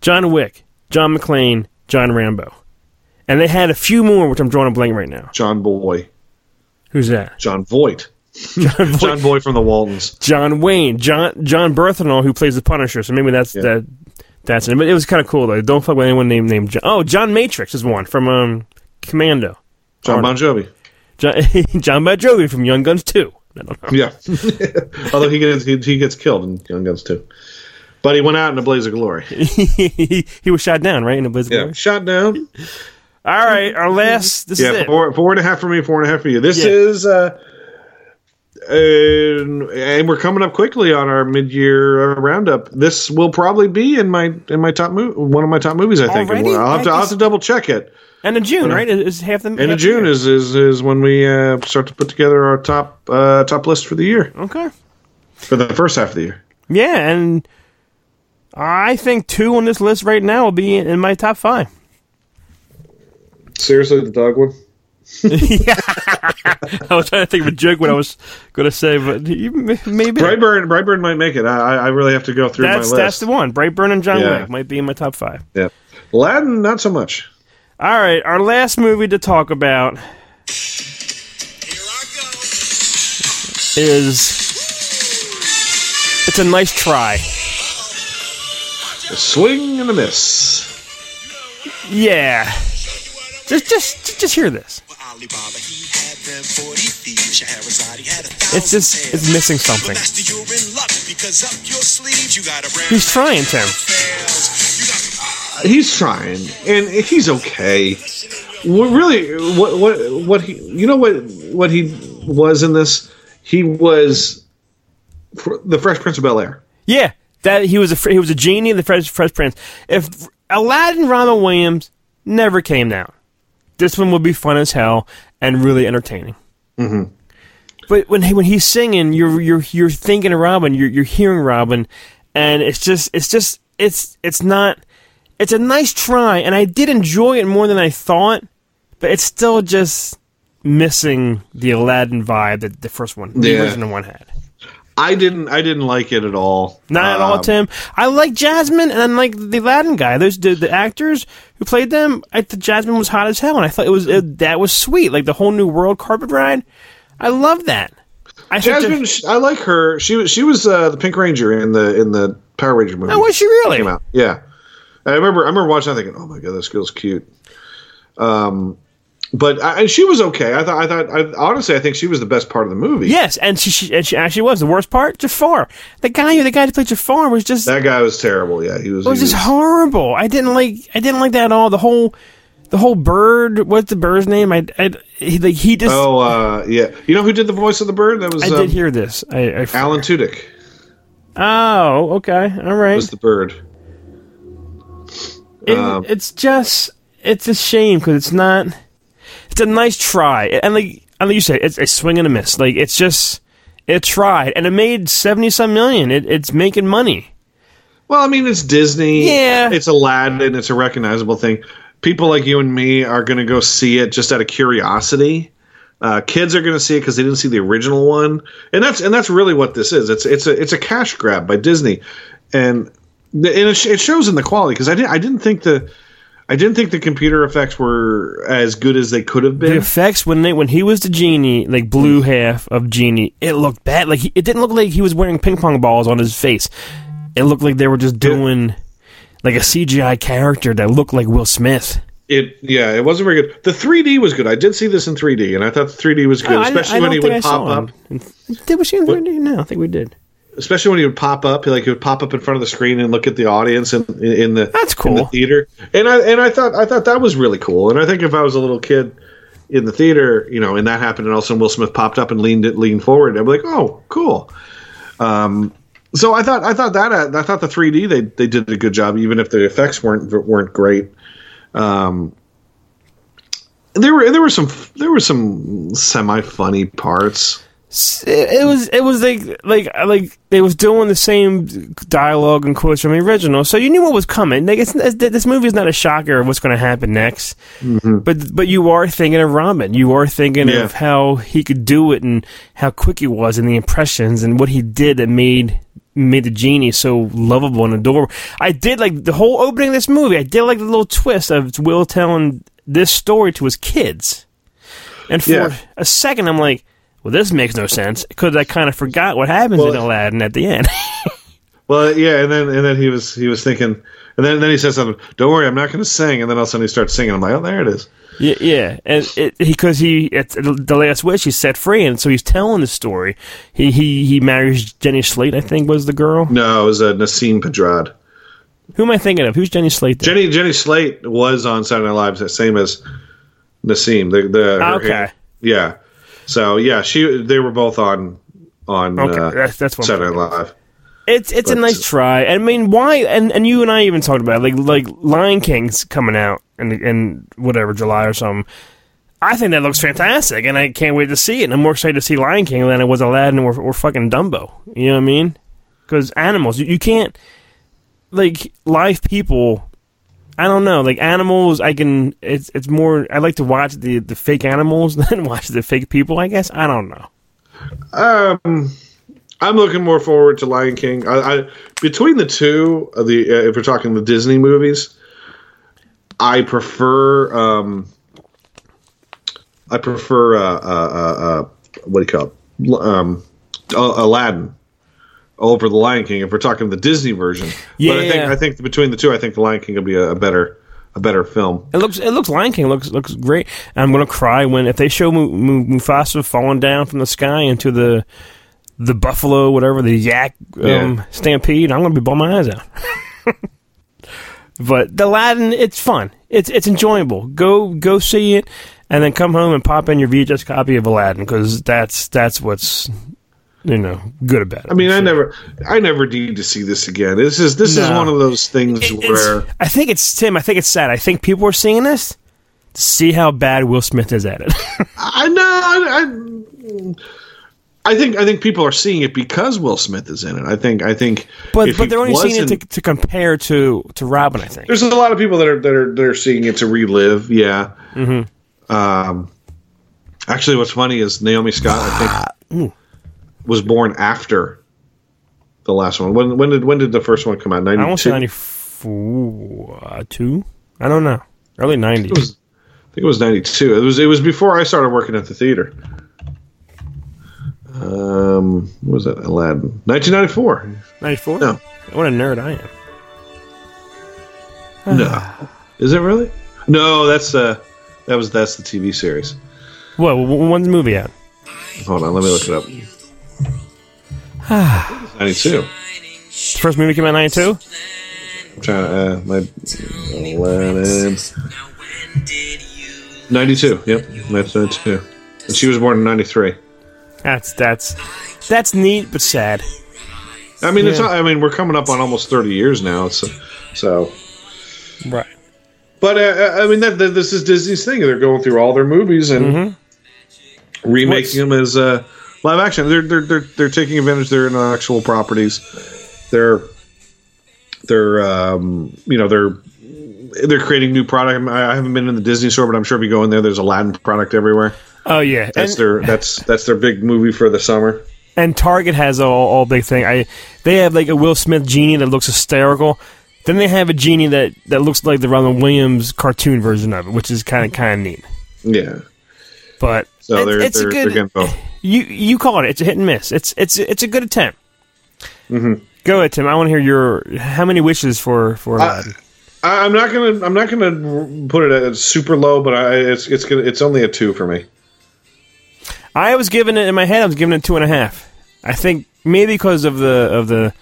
John Wick, John McClane, John Rambo. And they had a few more, which I'm drawing a blank right now. John Boy, Who's that? John Voight, John, Voight- John Boy from the Waltons. John Wayne, John John Bernthal, who plays the Punisher. So maybe that's Yeah. that. That's it. But it was kind of cool though. Don't fuck with anyone named named John. Oh, John Matrix is one from um, Commando. John Bon Jovi. John, John Bon Jovi from Young Guns 2. I don't know. Yeah, although he gets he, he gets killed in Young Guns 2. but he went out in a blaze of glory. he, he was shot down, right? In a Blazing Yeah, Glory? shot down. All right, our last. This is Yeah, it. four four and a half for me, four and a half for you. This Yeah. is uh, and, and we're coming up quickly on our mid-year uh, roundup. This will probably be in my in my top mo- one of my top movies. I think. Already? I'll have to I I'll have to double check it. And in June, right? Is is half the End half of June the is, is is when we uh, start to put together our top uh, top list for the year okay. for the first half of the year. Yeah, and I think two on this list right now will be in, in my top five. Seriously, the dog one. I was trying to think of a joke what I was going to say, but you- maybe Brightburn, Brightburn might make it. I, I I really have to go through that's my that's the one. Brightburn and John Yeah. Wick might be in my top five. yeah, Aladdin, not so much. All right, our last movie to talk about is it's a nice try. A swing and a miss. Yeah, just just just hear this. It's just it's missing something. He's trying, Tim. he's trying, and he's okay. What really, what what what he, you know what what he was in this? He was the Fresh Prince of Bel Air. Yeah, that he was a he was a genie in the Fresh, Fresh Prince. If Aladdin Robin Williams never came down, this one would be fun as hell and really entertaining. Mm-hmm. But when he, when he's singing, you're you're you're thinking of Robin, you're you're hearing Robin, and it's just it's just it's it's not it's a nice try, and I did enjoy it more than I thought, but it's still just missing the Aladdin vibe that the first one, the Yeah. original one had. I didn't I didn't like it at all. Not at all, Um, Tim. I like Jasmine and I like the Aladdin guy. Those the, the actors who played them. I thought Jasmine was hot as hell, and I thought it was it, that was sweet. Like the whole new world carpet ride. I love that. I Jasmine, I like her. She was she was uh, the Pink Ranger in the in the Power Ranger movie. Oh, was she really? Came out. Yeah, I remember. I remember watching I thinking, "Oh my god, this girl's cute." Um, but I, and she was okay. I thought. I thought. I, honestly, I think she was the best part of the movie. Yes, and she, she and she actually was the worst part. Jafar, the guy who the guy who played Jafar was just that guy was terrible. Yeah, he was. it was just horrible. I didn't like I didn't like that at all. The whole the whole bird. What's the bird's name? I, I he, like he just. Oh uh, yeah. You know who did the voice of the bird? That was I um, did hear this. I, I Alan Tudyk Oh, okay, all right. was the bird. It- Um, it's just it's a shame because it's not. It's a nice try, and like and like you said, it's a swing and a miss. Like it's just it tried, and it made seventy some million. It, it's making money. Well, I mean, it's Disney. Yeah. It's Aladdin. It's a recognizable thing. People like you and me are going to go see it just out of curiosity. Uh, kids are going to see it because they didn't see the original one, and that's and that's really what this is. It's it's a it's a cash grab by Disney, and the, and it, sh- it shows in the quality because I didn't I didn't think the I didn't think the computer effects were as good as they could have been. The effects when they when he was the genie, like blue hmm. half of genie, it looked bad. Like he, it didn't look like he was wearing ping pong balls on his face. It looked like they were just doing like a CGI character that looked like Will Smith. It yeah, it wasn't very good. The 3D was good. I did see this in 3D, and I thought the 3D was oh, good, Oh, I- especially I when don't he would pop up. him. Did we see him? No, I think we did. Especially when he would pop up, like he would pop up in front of the screen and look at the audience in, in the That's in the cool. theater. And I and I thought I thought that was really cool. And I think if I was a little kid in the theater, you know, and that happened, and all of a sudden Will Smith popped up and leaned it leaned forward, I'd be like, oh, cool. Um, so I thought I thought that I thought the 3D they they did a good job, even if the effects weren't weren't great. Um, there were there were some there were some semi funny parts. It, it was it was like like like they was doing the same dialogue and quotes from the original, so you knew what was coming. Like it's, it's, this movie is not a shocker of what's going to happen next, mm-hmm. but but you are thinking of Robin. You are thinking Yeah. of how he could do it and how quick he was and the impressions and what he did that made made the genie so lovable and adorable. I did like the whole opening of this movie. I did like the little twist of Will telling this story to his kids. And for Yeah. a second, I'm like, well, this makes no sense because I kind of forgot what happens Well- in Aladdin at the end. Well, yeah, and then and then he was he was thinking, and then then he said something. Don't worry, I'm not going to sing. And then all of a sudden he starts singing. I'm like, oh, there it is. yeah, yeah, and because he at the last wish he's set free, and so he's telling the story. He he he marries Jenny Slate, I think was the girl. No, it was uh, Nasim Pedrad. Who am I thinking of? Who's Jenny Slate? There? Jenny Jenny Slate was on Saturday Night Live, the same as Nasim. The the her- Okay. yeah. So yeah, she they were both on on Okay, uh, that's that's what Saturday Night Live. It's it's a nice try. I mean, why? And and you and I even talked about it, like like Lion King's coming out in in whatever July or something. I think that looks fantastic, and I can't wait to see it. And I'm more excited to see Lion King than it was Aladdin or, or fucking Dumbo. You know what I mean? Because animals, you, you can't like live people. I don't know, like animals. I can. It's it's more. I like to watch the the fake animals than watch the fake people. I guess I don't know. Um, I'm looking more forward to Lion King. I, I between the two the uh, if we're talking the Disney movies, I prefer um, I prefer uh, uh, uh, uh, what do you call it? Um, Aladdin over the Lion King. If we're talking the Disney version, but I think Yeah. I think between the two, I think the Lion King will be a, a better a better film. It looks it looks Lion King looks looks great. I'm gonna cry when if they show Mu, Mu, Mufasa falling down from the sky into the the buffalo whatever the yak um, Yeah. stampede. I'm gonna be bawling my eyes out. But the Aladdin, it's fun. It's it's enjoyable. Go go see it, and then come home and pop in your VHS copy of Aladdin because that's that's what's you know good or bad. I mean, I never, I never need to see this again. This is this is one of those things It- where I think it's Tim. I think it's sad. I think people are seeing this to see how bad Will Smith is at it. I know. I, I, I think I think people are seeing it because Will Smith is in it. I think I think, but but they're only seeing it to, to compare to to Robin. I think. There's a lot of people that are that are that are seeing it to relive. Yeah. Mm-hmm. Um, actually, what's funny is Naomi Scott. I think was born after the last one. When when did when did the first one come out? I Ninety want to say ninety four two. I don't know. Early nineties. Was, I think it was ninety two. It was it was before I started working at the theater. Um, what was that? Aladdin, nineteen ninety four. Ninety four. No. What a nerd I am. No, is it really? No, that's uh, that was that's the TV series. What? When's the movie out? Hold on, let me look it up. Two. The first movie came out in ninety two. I'm trying to uh, my. Ninety two. Yep, that's ninety two. And she was born in ninety three. That's that's that's neat but sad. I mean, it's Yeah. not, I mean, we're coming up on almost thirty years now. So, so Right. But uh, I mean, that, that this is Disney's thing. They're going through all their movies and Mm-hmm. remaking What's- them as uh, live action. They're, they're they're they're taking advantage of their intellectual properties. They're they're um, you know they're they're creating new product. I I haven't been in the Disney store, but I'm sure if you go in there, there's Aladdin product everywhere. Oh yeah. That's and, their that's that's their big movie for the summer. and Target has all, all big thing. I they have like a Will Smith genie that looks hysterical. Then they have a genie that, that looks like the Robin Williams cartoon version of it, which is kind of kind of neat. Yeah, But so it- they're it's they're, a they're good. getting both. You you call it. It's a hit and miss. It's it's it's a good attempt. Mm-hmm. Go ahead, Tim. I want to hear your how many wishes for for. I, I'm not gonna I'm not gonna put it at super low, but I it's it's gonna it's only a two for me. I was giving it in my head. I was giving it two and a half. I think maybe because of the of the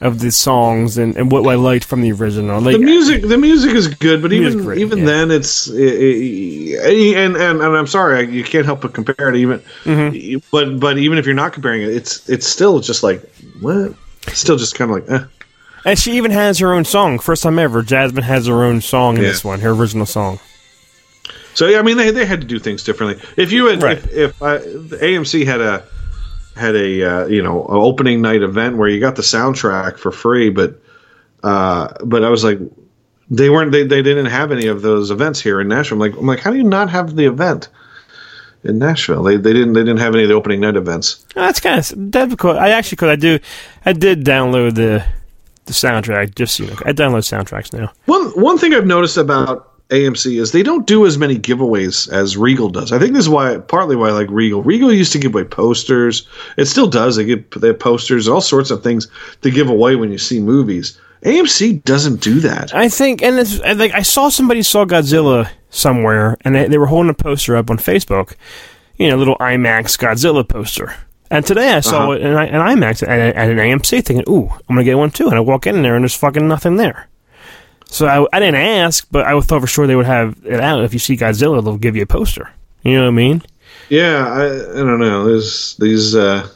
of the songs and, and what I liked from the original. Like, the music the music is good but even great, even yeah. then it's i- i- and, and and i'm sorry you can't help but compare it even Mm-hmm. but but even if you're not comparing it it's it's still just like what it's still just kind of like eh. and she even has her own song. First time ever, Jasmine has her own song in Yeah. this one. Her original song. so yeah, i mean they, they had to do things differently if you had Right. if, if I, amc had a had a uh, you know opening night event where you got the soundtrack for free but uh but i was like they weren't they, they didn't have any of those events here in nashville I'm like i'm like how do you not have the event in nashville they, they didn't they didn't have any of the opening night events Oh, That's kind of difficult. I actually, could. I do, I did download the the soundtrack. Just you know, I download soundtracks now. one one thing i've noticed about amc is they don't do as many giveaways as regal does i think this is why partly why i like regal regal used to give away posters it still does they give they have posters and all sorts of things to give away when you see movies amc doesn't do that I think, and it's like I saw somebody saw Godzilla somewhere, and they, they were holding a poster up on Facebook. You know, a little IMAX Godzilla poster. And today I saw Uh-huh. it in, in IMAX at, at an AMC, thinking, "Ooh, I'm gonna get one too." And I walk in there, and there's fucking nothing there. So I, I didn't ask, but I thought for sure they would have it out. If you see Godzilla, they'll give you a poster. You know what I mean? Yeah, I, I don't know. There's these uh,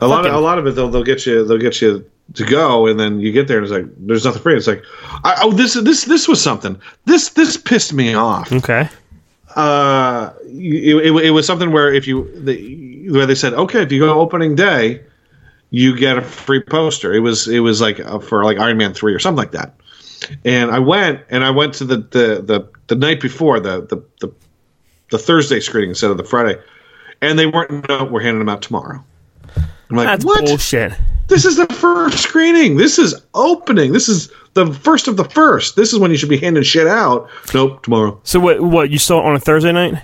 a lot of a lot of it. They'll they'll get you they'll get you to go, and then you get there and it's like there's nothing free. It's like I, oh this this this was something. This this pissed me off. Okay. Uh, it, it, it was something where if you the, where they said okay if you go opening day, you get a free poster. It was it was like uh, for like Iron Man three or something like that. And I went and I went to the the the, the night before the, the the the Thursday screening instead of the Friday, and they weren't. No, we're handing them out tomorrow. I'm like, That's what? bullshit. This is the first screening. This is opening. This is the first of the first. This is when you should be handing shit out. Nope, tomorrow. So what? What you saw it on a Thursday night?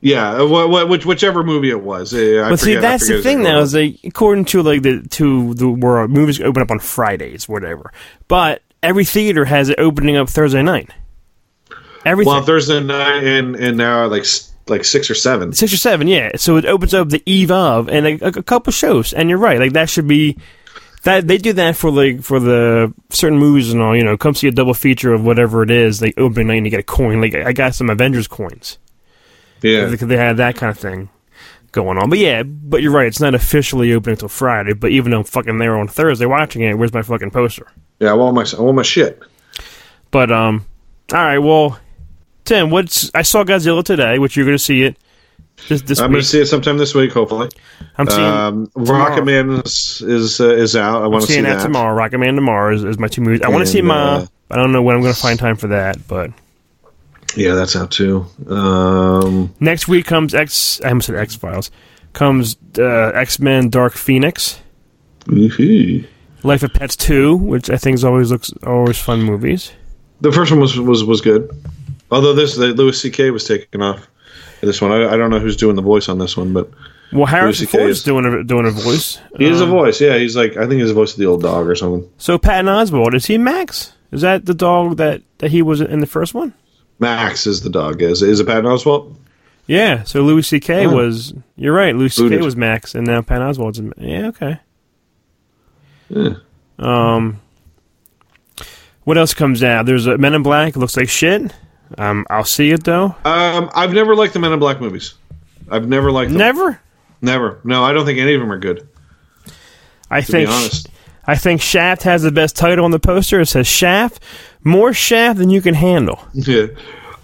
Yeah, uh, wh- wh- which, whichever movie it was. Uh, I But see, that's the thing now is like according to like the to the world movies open up on Fridays, whatever. But every theater has it opening up Thursday night. Everything Well, Thursday night and and now like like six or seven. six or seven, yeah. So it opens up the eve of and like, a, a couple shows. And you're right, like that should be That they do that for like for the certain movies and all. You know, come see a double feature of whatever it is. Like opening night, and you get a coin. Like I got some Avengers coins. Yeah. Because they had that kind of thing going on. But yeah, but you're right. It's not officially open until Friday. But even though I'm fucking there on Thursday watching it, where's my fucking poster? Yeah, I want my I want my shit. But um, all right. Well, Tim, what's I saw Godzilla today, which you're going to see it this this I'm week. going to see it sometime this week, hopefully. I'm seeing Um. Rocket Man is is, uh, is out. I want to see that, that tomorrow. Rocket Man tomorrow is, is my two movies. I want to see Ma. uh, I don't know when I'm going to find time for that, but Yeah, that's out too. Um, next week comes X. I almost said X Files. Comes uh, X Men Dark Phoenix, woohoo. Life of Pets Two, which I think is always looks always fun movies. the first one was was was good. Although this the Louis C.K. was taken off. This one, I, I don't know who's doing the voice on this one, but Well, Harrison C.K. Ford's is- doing a doing a voice. he is a Um, voice. Yeah, he's like I think he's the voice of the old dog or something. So Patton Oswalt is he Max? Is that the dog that, that he was in the first one? Max is the dog. Is is it Patton Oswalt? Yeah. So Louis C.K. Oh. was. You're right. Louis C.K. Was Max, and now Patton Oswalt's. Yeah. Okay. Yeah. Um. What else comes out? There's a Men in Black. Looks like shit. Um. I'll see it though. Um, I've never liked the Men in Black movies. I've never liked them. Never. Never. No, I don't think any of them are good. I To think. be honest. I think Shaft has the best title on the poster. It says Shaft, more Shaft than you can handle. Yeah.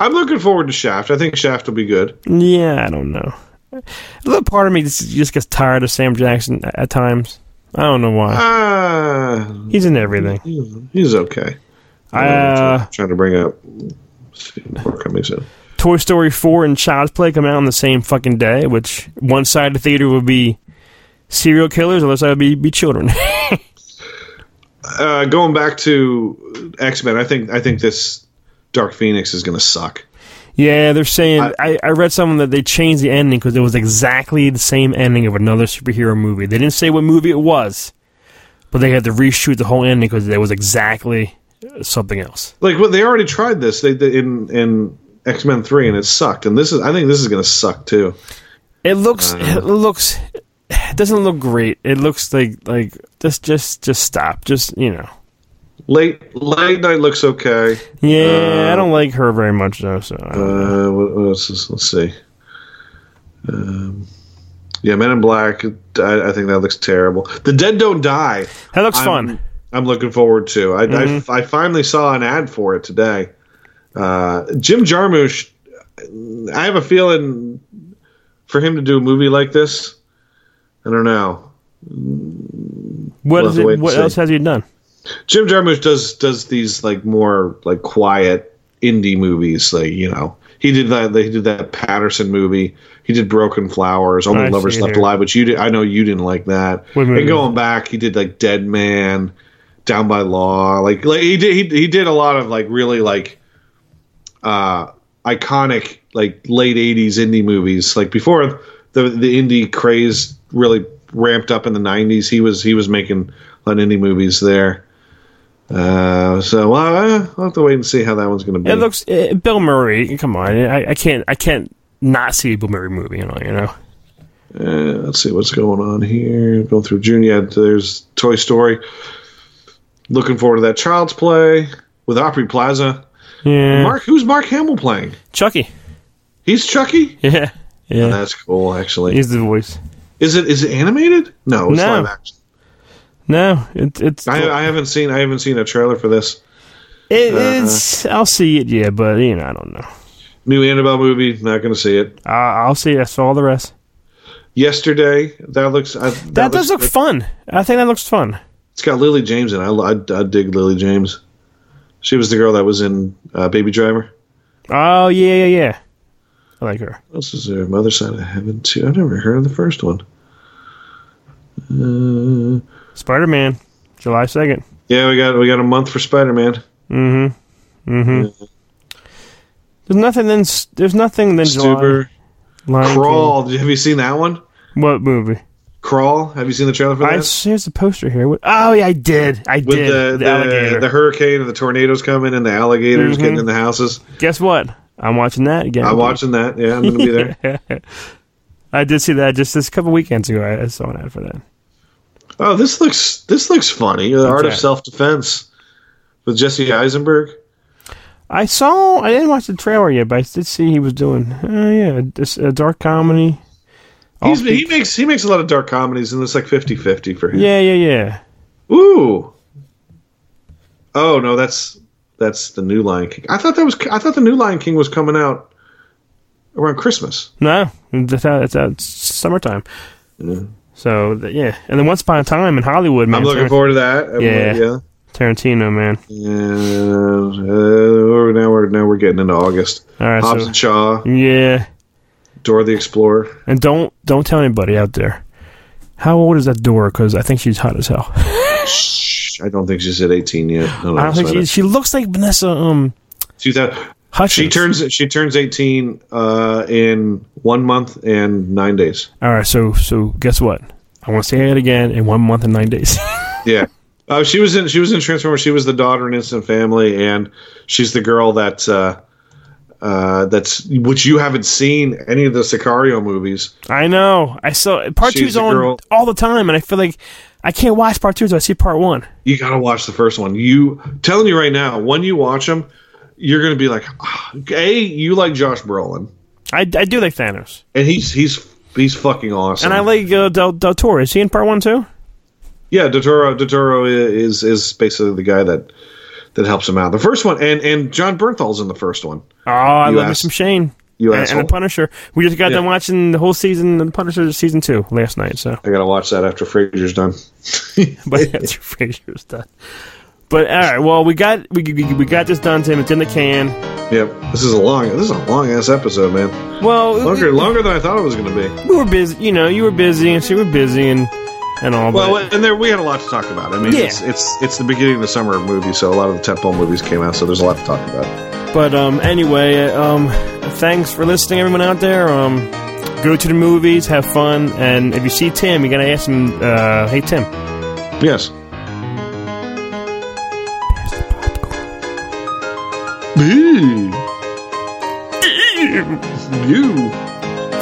I'm looking forward to Shaft. I think Shaft will be good. Yeah, I don't know. A little part of me just, just gets tired of Sam Jackson at, at times. I don't know why. Ah, He's in everything. he's okay. I, uh, trying to bring up. more coming soon. Toy Story 4 and Child's Play come out on the same fucking day, which one side of the theater would be serial killers, the other side would be, be children. Uh, going back to X Men, I think I think this Dark Phoenix is going to suck. Yeah, they're saying. I, I- I, read something that they changed the ending because it was exactly the same ending of another superhero movie. They didn't say what movie it was, but they had to reshoot the whole ending because it was exactly uh, something else. Like, well, they already tried this. They did in in X Men Three, and it sucked. And this is, I think, this is going to suck too. It looks. It looks. It doesn't look great. It looks like like just just just stop. Just you know. Late Late Night looks okay. Yeah, I don't like her very much though. So I don't. Uh, what, what else? Is, let's see. Um, yeah, Men in Black. I, I think that looks terrible. The Dead Don't Die. that looks I'm, fun. I'm looking forward to. I, Mhm. I, I finally saw an ad for it today. Uh, Jim Jarmusch. I have a feeling for him to do a movie like this. I don't know. What we'll is have to wait it? What else has he done? Jim Jarmusch does does these like more like quiet indie movies. Like you know, he did that. He did that Paterson movie. He did Broken Flowers, Only I Lovers Left. Alive, which you did. I know you didn't like that. And going back, he did like Dead Man, Down by Law. Like like he did he, he did a lot of like really like uh iconic like late 80s indie movies like before the the indie craze really ramped up in the 90s he was he was making of indie movies there uh so well, i'll have to wait and see how that one's going to be It looks uh, Bill Murray. Come on, I, I can't I can't not see a Bill Murray movie. You know, you know. Uh, let's see what's going on here. Going through June. Yeah, there's Toy Story. Looking forward to that Child's Play with Aubrey Plaza. Yeah, Mark, who's Mark Hamill playing? Chucky. He's Chucky. Yeah, yeah. That's cool, actually. He's the voice. Is it is it animated? No, it's No. live action. No, it, it's I, I haven't seen I haven't seen a trailer for this it, uh, it's. I'll see it. Yeah, but you know, I don't know. new Annabelle movie. Not going to see it. Uh, I'll see. it. I saw all the rest. Yesterday, that looks uh, that, That does looks look fun. I think that looks fun. It's got Lily James in. it. I, I I dig Lily James. She was the girl that was in uh, Baby Driver. Oh yeah, yeah, yeah. I like her. This is her Mother Side of Heaven too. I've never heard of the first one. Uh, Spider Man, July second. yeah, we got we got a month for Spider Man. Mm-hmm. Mm-hmm. There's nothing then. There's nothing then. July. Stuber, King. Crawl. Did- Have you seen that one? What movie? Crawl. Have you seen the trailer for I that? here's the poster here. Oh yeah, I did. I With did. the The, the, the hurricane and the tornadoes coming and the alligators Mhm. getting in the houses. Guess what? I'm watching that again. I'm watching that. Yeah, I'm gonna be there. I did see that just this couple weekends ago. I, I saw an ad for that. Oh, this looks this looks funny. The Art of Self Defense with Jesse Eisenberg. I saw. I didn't watch the trailer yet, but I did see he was doing. Uh, yeah, this a dark comedy. He's, he makes he makes a lot of dark comedies, and it's like 50-50 for him. yeah, yeah, yeah. Ooh. Oh no, that's that's the new Lion King. I thought that was I thought the new Lion King was coming out around Christmas. No, it's out. It's out. It's summertime. So th- yeah, and then Once Upon a Time in Hollywood, man. I'm looking forward to that. I'm Yeah. like, yeah. Tarantino, man. Yeah, uh, now we're now we're getting into August. All right, Hobbs so and Shaw, yeah, Dora the Explorer. and don't don't tell anybody out there. How old is that Dora? Because I think she's hot as hell. I don't think she's at 18 yet. No, no, I don't think she, she looks like Vanessa um 2000 Hudgens. She turns she turns 18 uh, in one month and nine days. All right, so so guess what? I want to say it again in one month and nine days. Yeah. Uh, she was in she was in Transformers. She was the daughter in Instant Family, and she's the girl that uh, uh, that's which you haven't seen any of the Sicario movies. I know. I saw part She's two's on girl- all the time, and I feel like I can't watch part two until I see part one. You got to watch the first one. You telling you right now, when you watch them, you're going to be like, a you like Josh Brolin, I, I do like Thanos, and he's he's he's fucking awesome. and I like uh, Del, Del Toro. Is he in part one too? Yeah, Dotoro Dotoro is is basically the guy that that helps him out. The first one, and and Jon Bernthal's in the first one. Oh, I You love me some Shane. you and, asshole. and the Punisher. We just got Yeah. done watching the whole season of the Punisher season two last night. So, I gotta watch that after Frasier's done. but after Frasier's done. But all right, well, we got we, we, we got this done, Tim. It's in the can. Yep, this is a long this is a long ass episode, man. Well, Longer longer than I thought it was gonna be. we were busy. You know, you were busy, and she was busy, and and all. Well, but, and there we had a lot to talk about. I mean, Yeah. it's, it's it's the beginning of the summer of movies, so a lot of the tentpole movies came out, so there's a lot to talk about. But um, anyway, um, thanks for listening, everyone out there. Um, go to the movies, have fun, and if you see Tim, you gotta ask him. Uh, hey, Tim. Yes.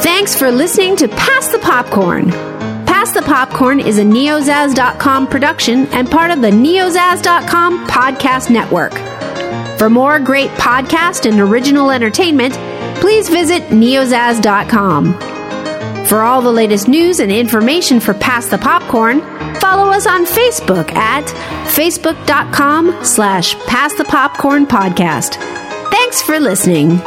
Thanks for listening to Pass the Popcorn. Pass the Popcorn is a neozaz.com production and part of the neozaz.com podcast network. For more great podcast and original entertainment, please visit neozaz.com. For all the latest news and information for Pass the Popcorn, follow us on Facebook at facebook.com slash pass the popcorn podcast. Thanks for listening.